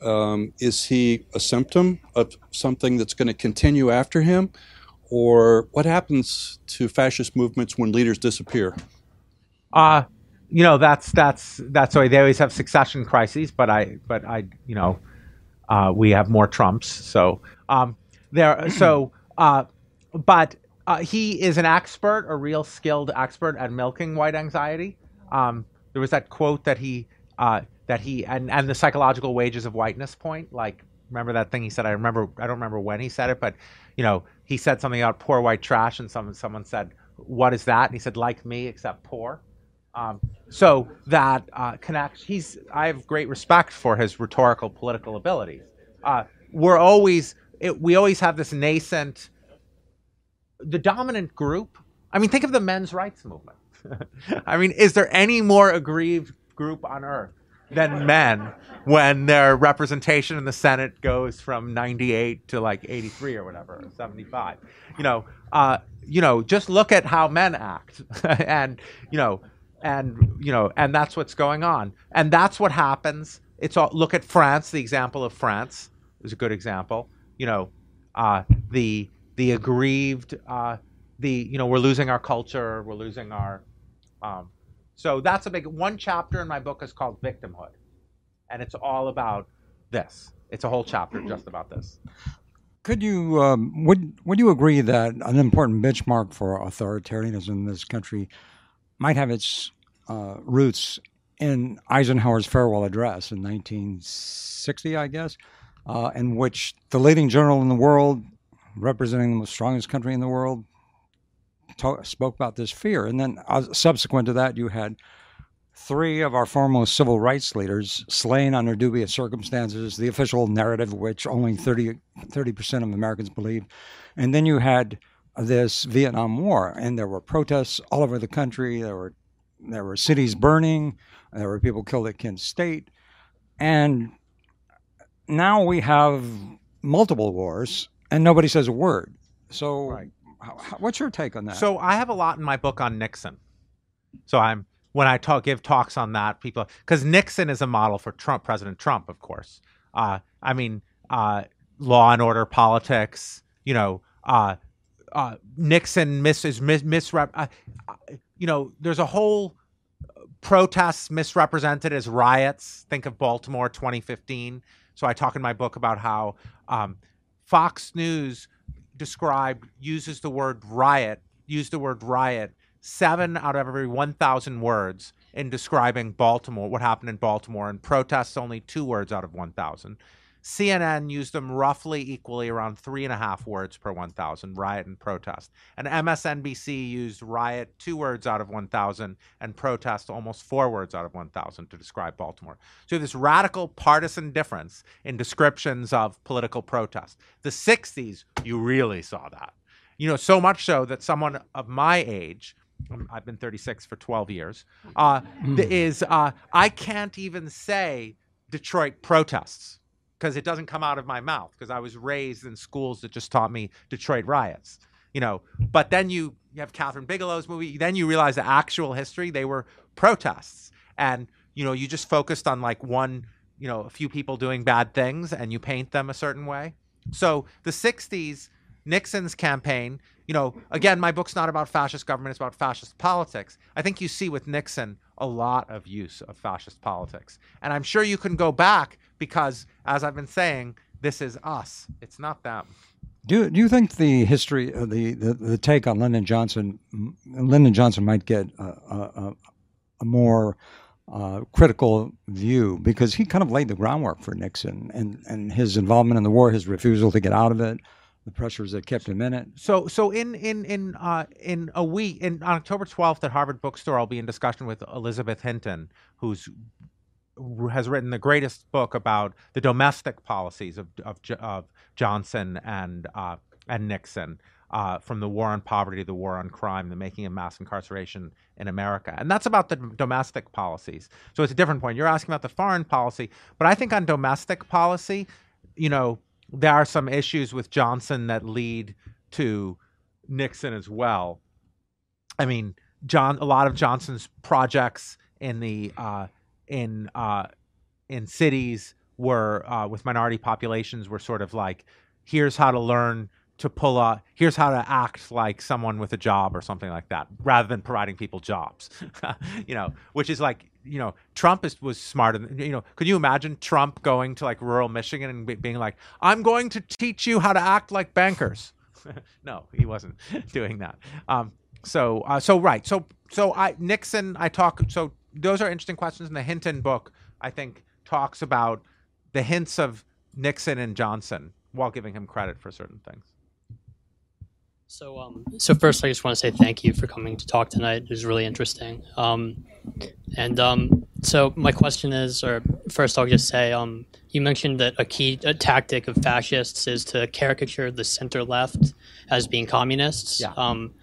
Um, is he a symptom of something that's going to continue after him, or what happens to fascist movements when leaders disappear? Uh you know that's that's that's why they always have succession crises. But I but I you know uh, we have more Trumps. So um there so uh but uh, he is an expert, a real skilled expert at milking white anxiety. Um, there was that quote that he uh, that he and and the psychological wages of whiteness point. Like remember that thing he said? I remember. I don't remember when he said it, but you know he said something about poor white trash, and someone someone said, "What is that?" And he said, "Like me, except poor." Um, so that uh, connects. He's. I have great respect for his rhetorical political abilities. Uh, we're always. It, we always have this nascent. The dominant group. I mean, think of the men's rights movement. I mean, is there any more aggrieved group on earth than men when their representation in the Senate goes from 98 to like 83 or whatever, or 75? You know, uh, you know, just look at how men act, and you know, and you know, and that's what's going on, and that's what happens. It's all. Look at France. The example of France is a good example. You know, uh, the the aggrieved, uh, the you know, we're losing our culture, we're losing our. Um, so that's a big one chapter in my book is called victimhood, and it's all about this. It's a whole chapter just about this. Could you um, would would you agree that an important benchmark for authoritarianism in this country might have its uh, roots in Eisenhower's farewell address in 1960, I guess, uh, in which the leading general in the world, representing the strongest country in the world, to- spoke about this fear. And then uh, subsequent to that, you had three of our foremost civil rights leaders slain under dubious circumstances, the official narrative, which only 30, percent of Americans believe. And then you had this Vietnam War, and there were protests all over the country. There were there were cities burning. There were people killed at Kent State, and now we have multiple wars, and nobody says a word. So, Right. how, how- what's your take on that? So I have a lot in my book on Nixon. So I'm when I talk give talks on that, people because Nixon is a model for Trump, President Trump, of course. Uh, I mean, uh, law and order politics. You know, uh, uh, Nixon mis is mis- misrep. Uh, uh, you know, there's a whole protests misrepresented as riots. Think of Baltimore 2015. So I talk in my book about how um, Fox News described uses the word riot, used the word riot seven out of every 1,000 words in describing Baltimore, what happened in Baltimore, and protests only two words out of 1,000. CNN used them roughly equally around three and a half words per 1,000, riot and protest. And MSNBC used riot two words out of 1,000 and protest almost four words out of 1,000 to describe Baltimore. So you have this radical partisan difference in descriptions of political protest. The 60s, you really saw that. You know, so much so that someone of my age, um, I've been 36 for 12 years, uh, is uh, I can't even say Detroit protests because it doesn't come out of my mouth because I was raised in schools that just taught me Detroit riots. You know, but then you, you have Kathryn Bigelow's movie. Then you realize the actual history they were protests, and you know you just focused on like one, you know, a few people doing bad things, and you paint them a certain way. So the '60s, Nixon's campaign. You know, again, my book's not about fascist government; it's about fascist politics. I think you see with Nixon a lot of use of fascist politics, and I'm sure you can go back because, as I've been saying, this is us. It's not them. Do do you think the history, uh, the, the the take on Lyndon Johnson, Lyndon Johnson might get a, a, a- more uh, critical view because he kind of laid the groundwork for Nixon and and his involvement in the war, his refusal to get out of it, the pressures that kept him in it. So, so in in in uh, in a week, in on October twelfth at Harvard Bookstore, I'll be in discussion with Elizabeth Hinton, who's who has written the greatest book about the domestic policies of of, of Johnson and uh, and Nixon. Uh, from the war on poverty the war on crime, the making of mass incarceration in America. And that's about the domestic policies. So it's a different point. You're asking about the foreign policy, but I think on domestic policy, you know, there are some issues with Johnson that lead to Nixon as well. I mean, John, a lot of Johnson's projects in the uh, in uh, in cities were uh, with minority populations were sort of like, here's how to learn to pull a, here's how to act like someone with a job or something like that, rather than providing people jobs. you know, which is like, you know, Trump is, was smarter than, you know, could you imagine Trump going to like rural Michigan and be, being like, I'm going to teach you how to act like bankers? no, he wasn't doing that. Um, so, uh, so right. So, so I Nixon. I talk. So those are interesting questions. In the Hinton book, I think talks about the hints of Nixon and Johnson while giving him credit for certain things. So, um, so first, I just want to say thank you for coming to talk tonight. It was really interesting. Um, and um, so, my question is, or first, I'll just say, um, you mentioned that a key a tactic of fascists is to caricature the center left as being communists. Yeah. Um,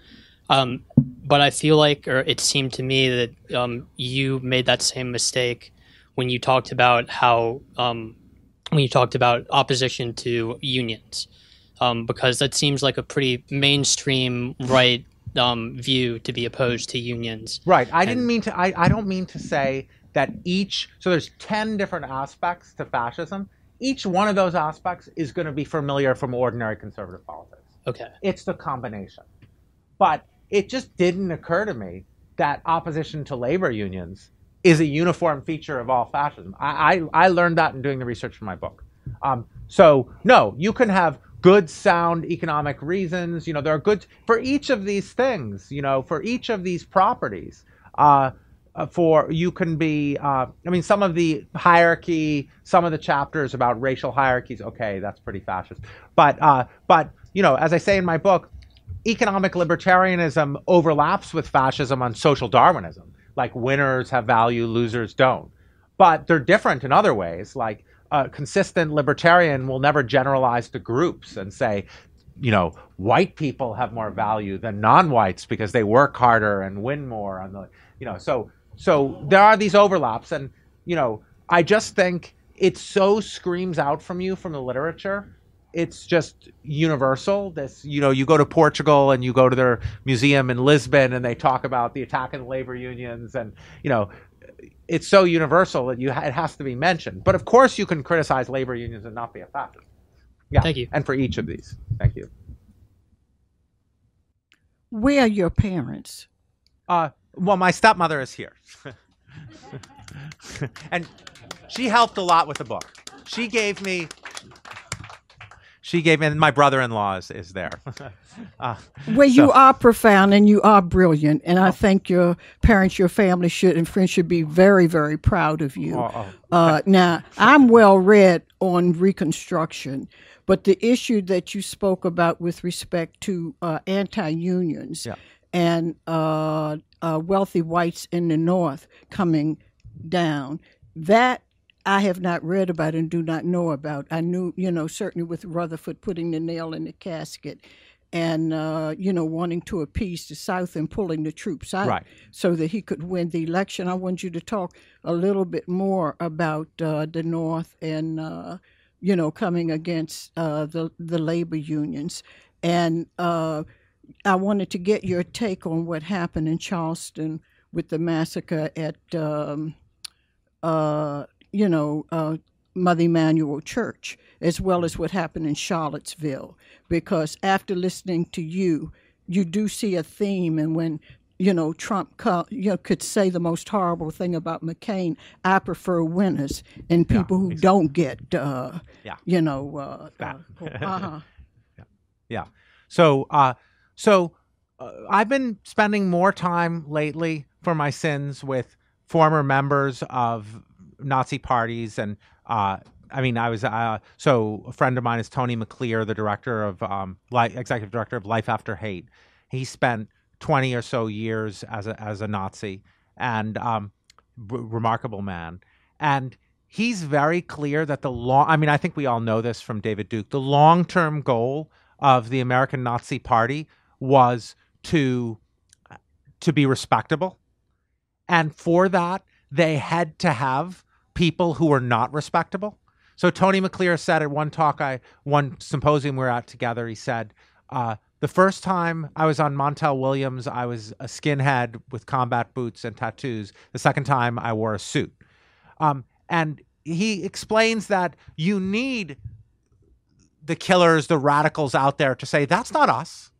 um, but I feel like, or it seemed to me that um, you made that same mistake when you talked about how um, when you talked about opposition to unions um, because that seems like a pretty mainstream right um, view to be opposed to unions. Right. I didn't mean to. I, I don't mean to say that each. So there's ten different aspects to fascism. Each one of those aspects is going to be familiar from ordinary conservative politics. Okay. It's the combination. But it just didn't occur to me that opposition to labor unions is a uniform feature of all fascism. I, I, I learned that in doing the research for my book. Um, so, no, you can have good, sound economic reasons. You know, there are good for each of these things, you know, for each of these properties. Uh, uh, for you can be uh, i mean some of the hierarchy some of the chapters about racial hierarchies okay that's pretty fascist but uh, but you know as i say in my book economic libertarianism overlaps with fascism on social darwinism like winners have value losers don't but they're different in other ways like a consistent libertarian will never generalize to groups and say you know white people have more value than non-whites because they work harder and win more on the you know so so there are these overlaps and you know i just think it so screams out from you from the literature it's just universal. This, you know, you go to Portugal and you go to their museum in Lisbon, and they talk about the attack on labor unions, and you know, it's so universal that you ha- it has to be mentioned. But of course, you can criticize labor unions and not be a fascist. Yeah, Thank you. And for each of these, thank you. Where are your parents? Uh, well, my stepmother is here, and she helped a lot with the book. She gave me. She gave me, and my brother-in-law is, is there. uh, Well, you are profound and you are brilliant, and I think your parents, your family should, and friends should be very, very proud of you. Oh, oh, Uh, now, I'm well read on Reconstruction, but the issue that you spoke about with respect to uh, anti-unions Yeah. and uh, uh, wealthy whites in the North coming down, that I have not read about and do not know about. I knew, you know, certainly with Rutherford putting the nail in the casket and, uh, you know, wanting to appease the South and pulling the troops out Right. so that he could win the election. I want you to talk a little bit more about uh, the North and, uh, you know, coming against uh, the, the labor unions. And uh, I wanted to get your take on what happened in Charleston with the massacre at, um, uh, you know, uh, Mother Emanuel Church, as well as what happened in Charlottesville. Because after listening to you, you do see a theme, and when you know Trump co- you know, could say the most horrible thing about McCain, I prefer winners and people who don't get, uh, Yeah. you know, uh, That. uh, uh-huh. Yeah. So, uh, so uh, I've been spending more time lately for my sins with former members of Nazi parties, and uh, I mean, I was uh, so a friend of mine is Tony McAleer, the director of um, executive director of Life After Hate. He spent twenty or so years as a as a Nazi, and um, remarkable man, and. He's very clear that the long, I mean, I think we all know this from David Duke. The long term goal of the American Nazi Party was to to be respectable. And for that, they had to have people who were not respectable. So Tony McAleer said at one talk I one symposium we were at together, he said, uh, the first time I was on Montel Williams, I was a skinhead with combat boots and tattoos. The second time I wore a suit. Um, and he explains that you need the killers, the radicals out there to say, that's not us.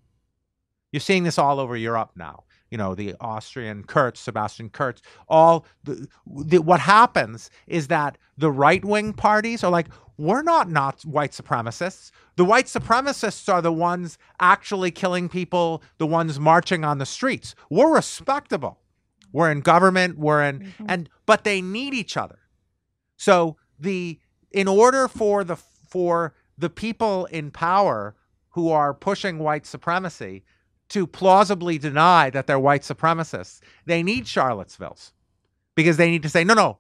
You're seeing this all over Europe now. You know, the Austrian Kurz, Sebastian Kurz, all the, the what happens is that the right wing parties are like, we're not not white supremacists. The white supremacists are the ones actually killing people, the ones marching on the streets. We're respectable. We're in government, we're in mm-hmm. and but they need each other. So the in order for the for the people in power who are pushing white supremacy to plausibly deny that they're white supremacists, they need Charlottesville's because they need to say, no, no,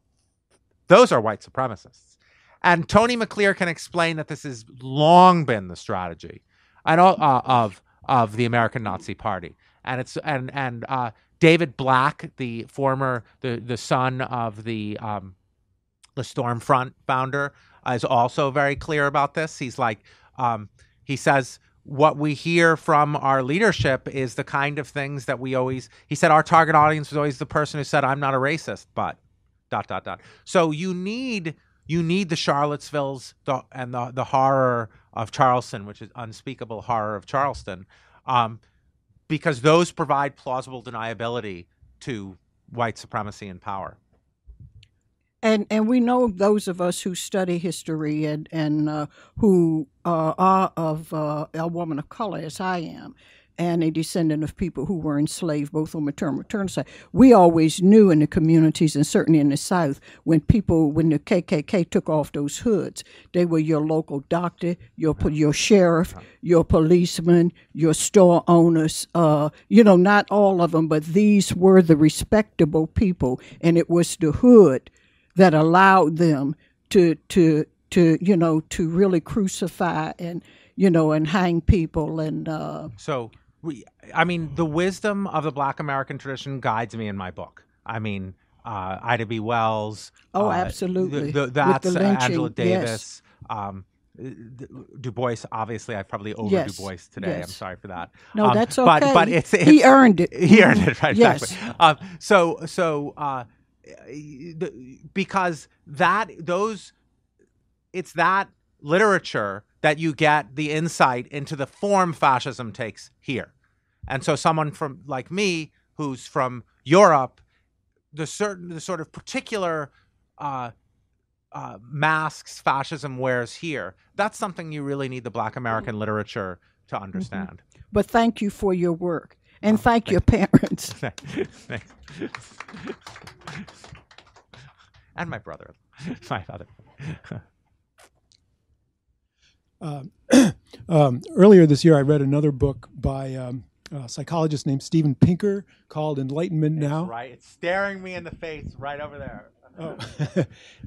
those are white supremacists. And Tony McAleer can explain that this has long been the strategy and all, uh, of of the American Nazi Party, and it's and and uh, David Black, the former the the son of the um, the Stormfront founder, is also very clear about this. He's like, um, he says, what we hear from our leadership is the kind of things that we always, he said, our target audience was always the person who said, I'm not a racist, but dot, dot, dot. So you need, you need the Charlottesvilles the, and the, the horror of Charleston, which is unspeakable horror of Charleston, um, because those provide plausible deniability to white supremacy and power. And and we know those of us who study history and and uh, who uh, are of uh, a woman of color, as I am, and a descendant of people who were enslaved, both on maternal and maternal side. We always knew in the communities, and certainly in the South, when people, when the KKK took off those hoods, they were your local doctor, your your sheriff, your policeman, your store owners. Uh, you know, not all of them, but these were the respectable people, and it was the hood that allowed them to to to you know to really crucify and you know and hang people and uh, So we, I mean, the wisdom of the Black American tradition guides me in my book. I mean, uh, Ida B. Wells. Oh, uh, absolutely. The, the, that's the uh, Angela lynching, yes. Davis. Um, Du Bois, obviously, I probably over Yes, Du Bois today. I'm sorry for that. No, Um, that's okay. but it's, he earned it. he earned it, right? Yes. Exactly. Um, so, so uh, because that those, it's that literature that you get the insight into the form fascism takes here, and so someone from like me who's from Europe, the certain the sort of particular. Uh, uh, masks fascism wears here. That's something you really need the Black American literature to understand. But thank you for your work. Oh, And thank your parents. Thanks. and my brother, my father. Um, um, earlier this year, I read another book by um, a psychologist named Steven Pinker called Enlightenment Now. Right, it's staring me in the face right over there. Oh.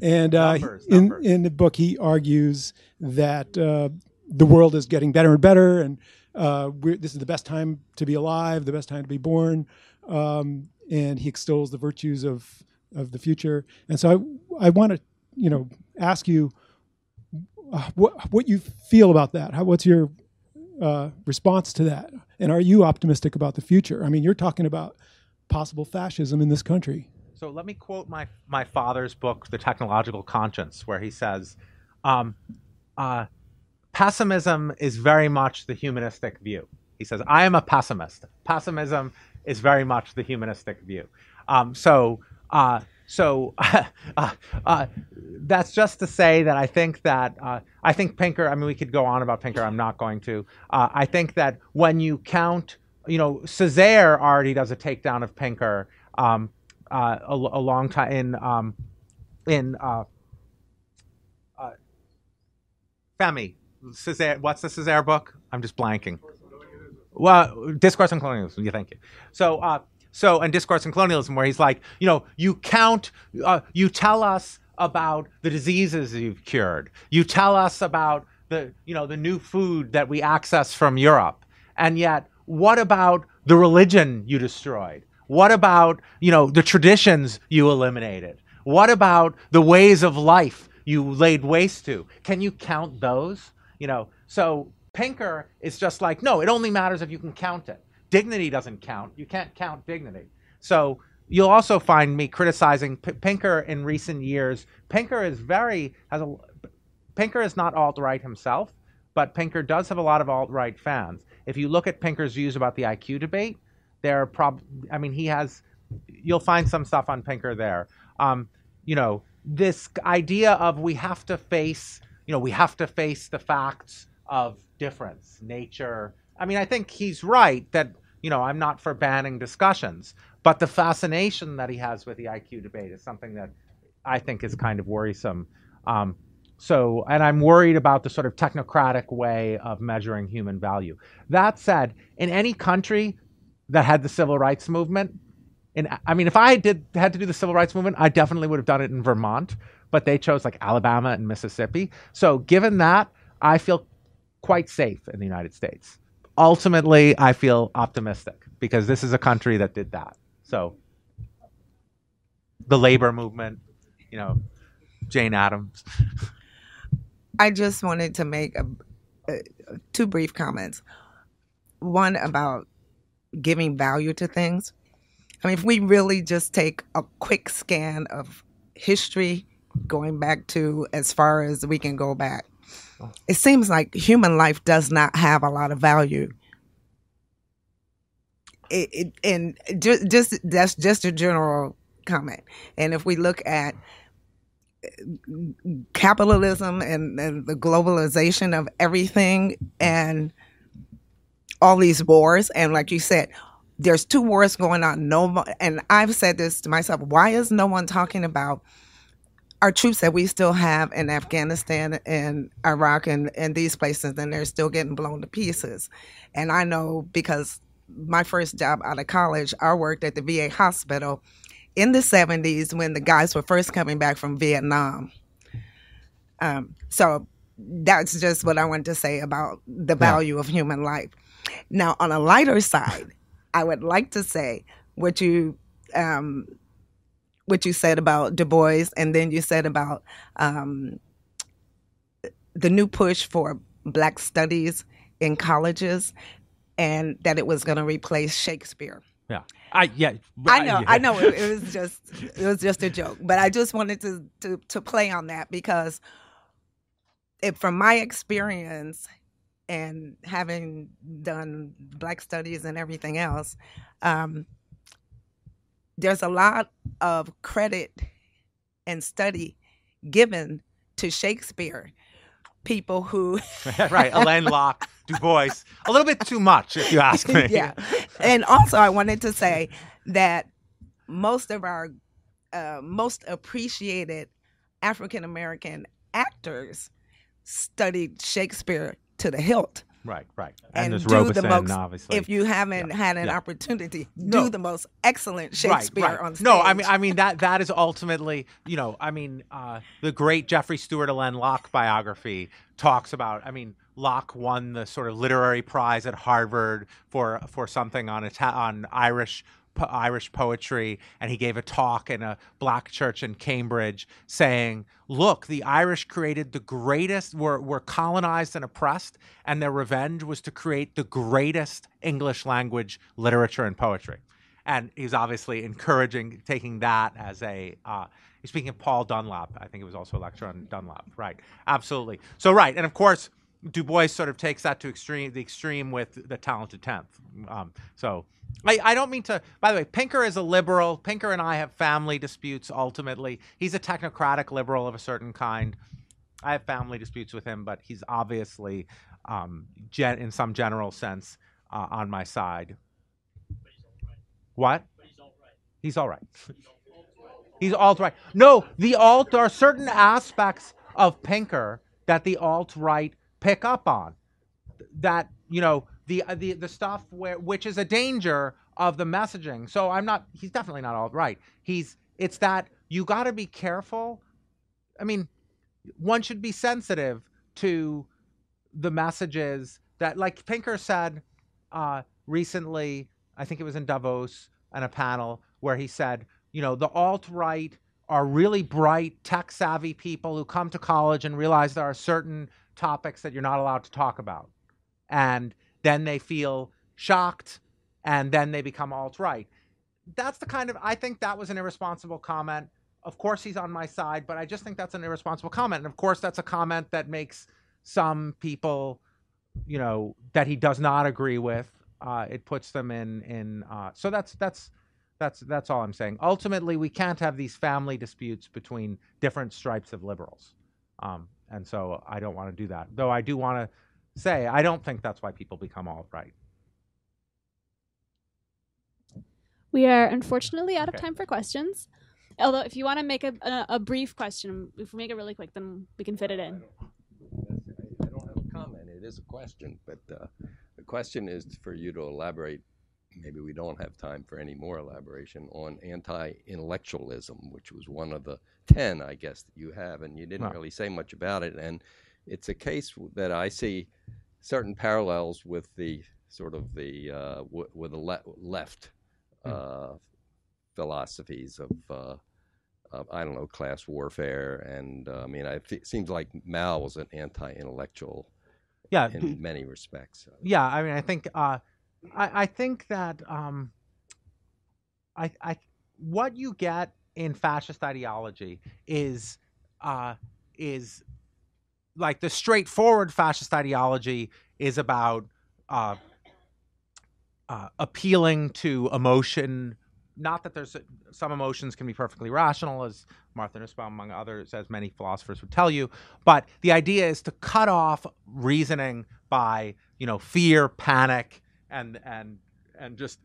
and uh, Numbers, in numbers. in the book, he argues that uh, the world is getting better and better, and uh, this is the best time to be alive, the best time to be born, um, and he extols the virtues of of the future. And so, I I want to you know ask you uh, what what you feel about that. How, what's your uh, response to that? And are you optimistic about the future? I mean, you're talking about possible fascism in this country. So let me quote my my father's book, The Technological Conscience, where he says, um, uh, "Pessimism is very much the humanistic view." He says, "I am a pessimist. Pessimism is very much the humanistic view." Um, so, uh, so uh, uh, that's just to say that I think that uh, I think Pinker. I mean, we could go on about Pinker. I'm not going to. Uh, I think that when you count, you know, Césaire already does a takedown of Pinker. Um, uh, a, a long time in um, in Femi. Césaire, what's the Césaire book? I'm just blanking. Well, Discourse on Colonialism. Yeah, thank you. So, uh, so and Discourse on Colonialism, where he's like, you know, you count, uh, you tell us about the diseases you've cured. You tell us about the, you know, the new food that we access from Europe, and yet, what about the religion you destroyed? What about, you know, the traditions you eliminated? What about the ways of life you laid waste to? Can you count those? You know, so Pinker is just like, no, it only matters if you can count it. Dignity doesn't count. You can't count dignity. So you'll also find me criticizing P- Pinker in recent years. Pinker is very has a Pinker is not alt right himself, but Pinker does have a lot of alt right fans. If you look at Pinker's views about the IQ debate, there are prob I mean he has you'll find some stuff on Pinker there. Um, you know, this idea of we have to face, you know, we have to face the facts of difference, nature. I mean, I think he's right that, you know, I'm not for banning discussions, but the fascination that he has with the IQ debate is something that I think is kind of worrisome. Um, so, and I'm worried about the sort of technocratic way of measuring human value. That said, in any country that had the civil rights movement, and I mean, if I did had to do the civil rights movement, I definitely would have done it in Vermont, but they chose like Alabama and Mississippi. So, given that, I feel quite safe in the United States. Ultimately, I feel optimistic because this is a country that did that. So, the labor movement, you know, Jane Addams. I just wanted to make a, a, two brief comments. One about giving value to things. I mean, if we really just take a quick scan of history, going back to as far as we can go back, it seems like human life does not have a lot of value. It, it, and just, just that's just a general comment. And if we look at uh, capitalism and, and the globalization of everything and all these wars, and like you said, there's two wars going on. No, mo- and I've said this to myself: Why is no one talking about our troops that we still have in Afghanistan and Iraq and, and these places, and they're still getting blown to pieces? And I know because my first job out of college, I worked at the VA hospital in the 70s when the guys were first coming back from Vietnam. Um, so that's just what I wanted to say about the value of human life. Now, on a lighter side, I would like to say what you um, what you said about Du Bois, and then you said about um, the new push for Black studies in colleges, and that it was going to replace Shakespeare. Yeah. I yeah. I know, I know. It, it was just it was just a joke, but I just wanted to to to play on that because, it, from my experience, and having done Black studies and everything else, um, there's a lot of credit and study given to Shakespeare. People who right, Alain Locke, Du Bois, a little bit too much, if you ask me. yeah. And also, I wanted to say that most of our uh, most appreciated African American actors studied Shakespeare to the hilt. Right, right. And, there's do Robeson, the most, obviously. if you haven't Yeah, had an yeah. opportunity, No. do the most excellent Shakespeare right, right. on stage. No, I mean, I mean that that is ultimately, you know, I mean, uh, the great Jeffrey Stewart Alain Locke biography talks about. I mean, Locke won the sort of literary prize at Harvard for for something on Ita- on Irish. Po- Irish poetry, and he gave a talk in a black church in Cambridge saying, Look, the Irish created the greatest, were, were colonized and oppressed, and their revenge was to create the greatest English language literature and poetry and he's obviously encouraging taking that as a uh, he's speaking of paul Dunbar. i think it was also a lecture on Dunbar. right absolutely so right and of course du bois sort of takes that to extreme the extreme with the talented 10th um, so I, I don't mean to by the way pinker is a liberal pinker and i have family disputes ultimately he's a technocratic liberal of a certain kind i have family disputes with him but he's obviously um, gen- in some general sense uh, on my side what? He's all right. He's alt right. No, the alt are certain aspects of Pinker that the alt right pick up on. That you know the uh, the the stuff where which is a danger of the messaging. So I'm not. He's definitely not all right. He's it's that you got to be careful. I mean, one should be sensitive to the messages that, like Pinker said uh, recently, I think it was in Davos on a panel where he said, you know, the alt right are really bright, tech savvy people who come to college and realize there are certain topics that you're not allowed to talk about. And then they feel shocked and then they become alt right. That's the kind of, I think that was an irresponsible comment. Of course, he's on my side, but I just think that's an irresponsible comment. And of course, that's a comment that makes some people, you know, that he does not agree with. Uh, it puts them in in. Uh, so that's that's that's that's all I'm saying. Ultimately, we can't have these family disputes between different stripes of liberals, um, and so I don't want to do that. Though I do want to say I don't think that's why people become alt right. We are unfortunately out of time for questions. Although, if you want to make a, a, a brief question, if we make it really quick, then we can fit it in. I don't have a comment. It is a question, but uh, the question is for you to elaborate. Maybe we don't have time for any more elaboration on anti-intellectualism, which was one of the ten, I guess, that you have, and you didn't really say much about it. And it's a case that I see certain parallels with the sort of the uh, w- with the le- left uh, philosophies of. Uh, uh, I don't know, class warfare, and uh, I mean, I, it seems like Mao was an anti-intellectual Yeah, in b- many respects. yeah i mean i think uh i i think that um i i what you get in fascist ideology is uh is like the straightforward fascist ideology is about uh uh, appealing to emotion. Not that there's some emotions can be perfectly rational, as Martha Nussbaum, among others, as many philosophers would tell you. But the idea is to cut off reasoning by you know fear, panic, and and and just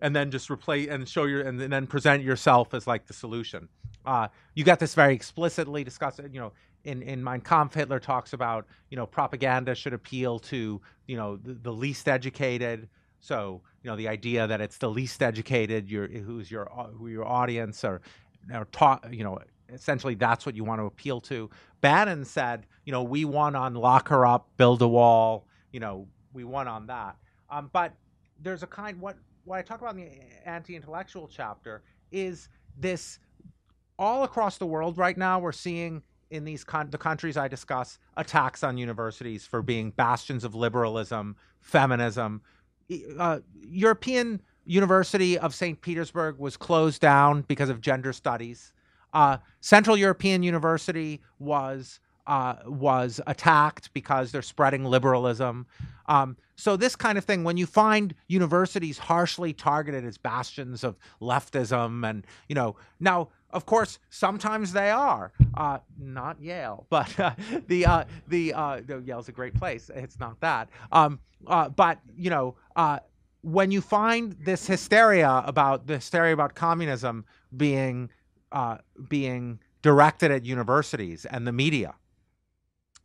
and then just replace and show your and then present yourself as like the solution. Uh, you got this very explicitly discussed. You know, in in Mein Kampf, Hitler talks about you know propaganda should appeal to you know the, the least educated. So you know the idea that it's the least educated, your who's your who your audience or or taught you know essentially that's what you want to appeal to. Bannon said, you know, we won on lock her up, build a wall. You know, we won on that. Um, but there's a kind what what I talk about in the anti-intellectual chapter is this all across the world right now we're seeing in these con- the countries I discuss attacks on universities for being bastions of liberalism, feminism. Uh, European University of St. Petersburg was closed down because of gender studies. Uh, Central European University was uh, was attacked because they're spreading liberalism. Um, so this kind of thing, when you find universities harshly targeted as bastions of leftism, and you know, now of course sometimes they are, uh, not Yale, but uh, the uh, the uh, Yale's a great place. It's not that, um, uh, but you know. Uh, when you find this hysteria about the hysteria about communism being uh, being directed at universities and the media,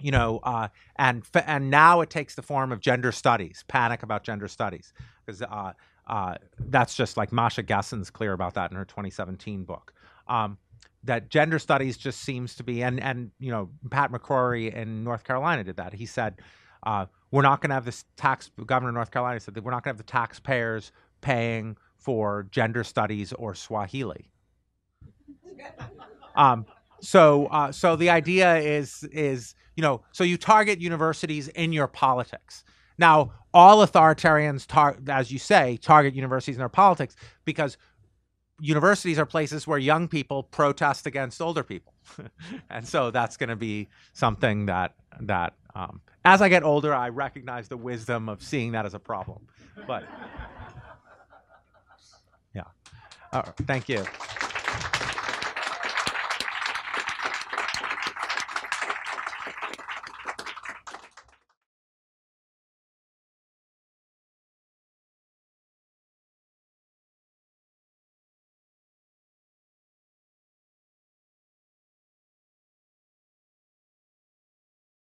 you know, uh, and and now it takes the form of gender studies, panic about gender studies, because uh, uh, that's just like Masha Gessen's clear about that in her 2017 book. Um, that gender studies just seems to be, and and you know, Pat McCrory in North Carolina did that. He said, uh, "We're not going to have this tax." Governor of North Carolina said that we're not going to have the taxpayers paying for gender studies or Swahili. Um, so, uh, so the idea is is you know, so you target universities in your politics. Now, all authoritarians, tar- as you say, target universities in their politics because universities are places where young people protest against older people, and so that's going to be something that that um, as I get older, I recognize the wisdom of seeing that as a problem. But yeah, thank you.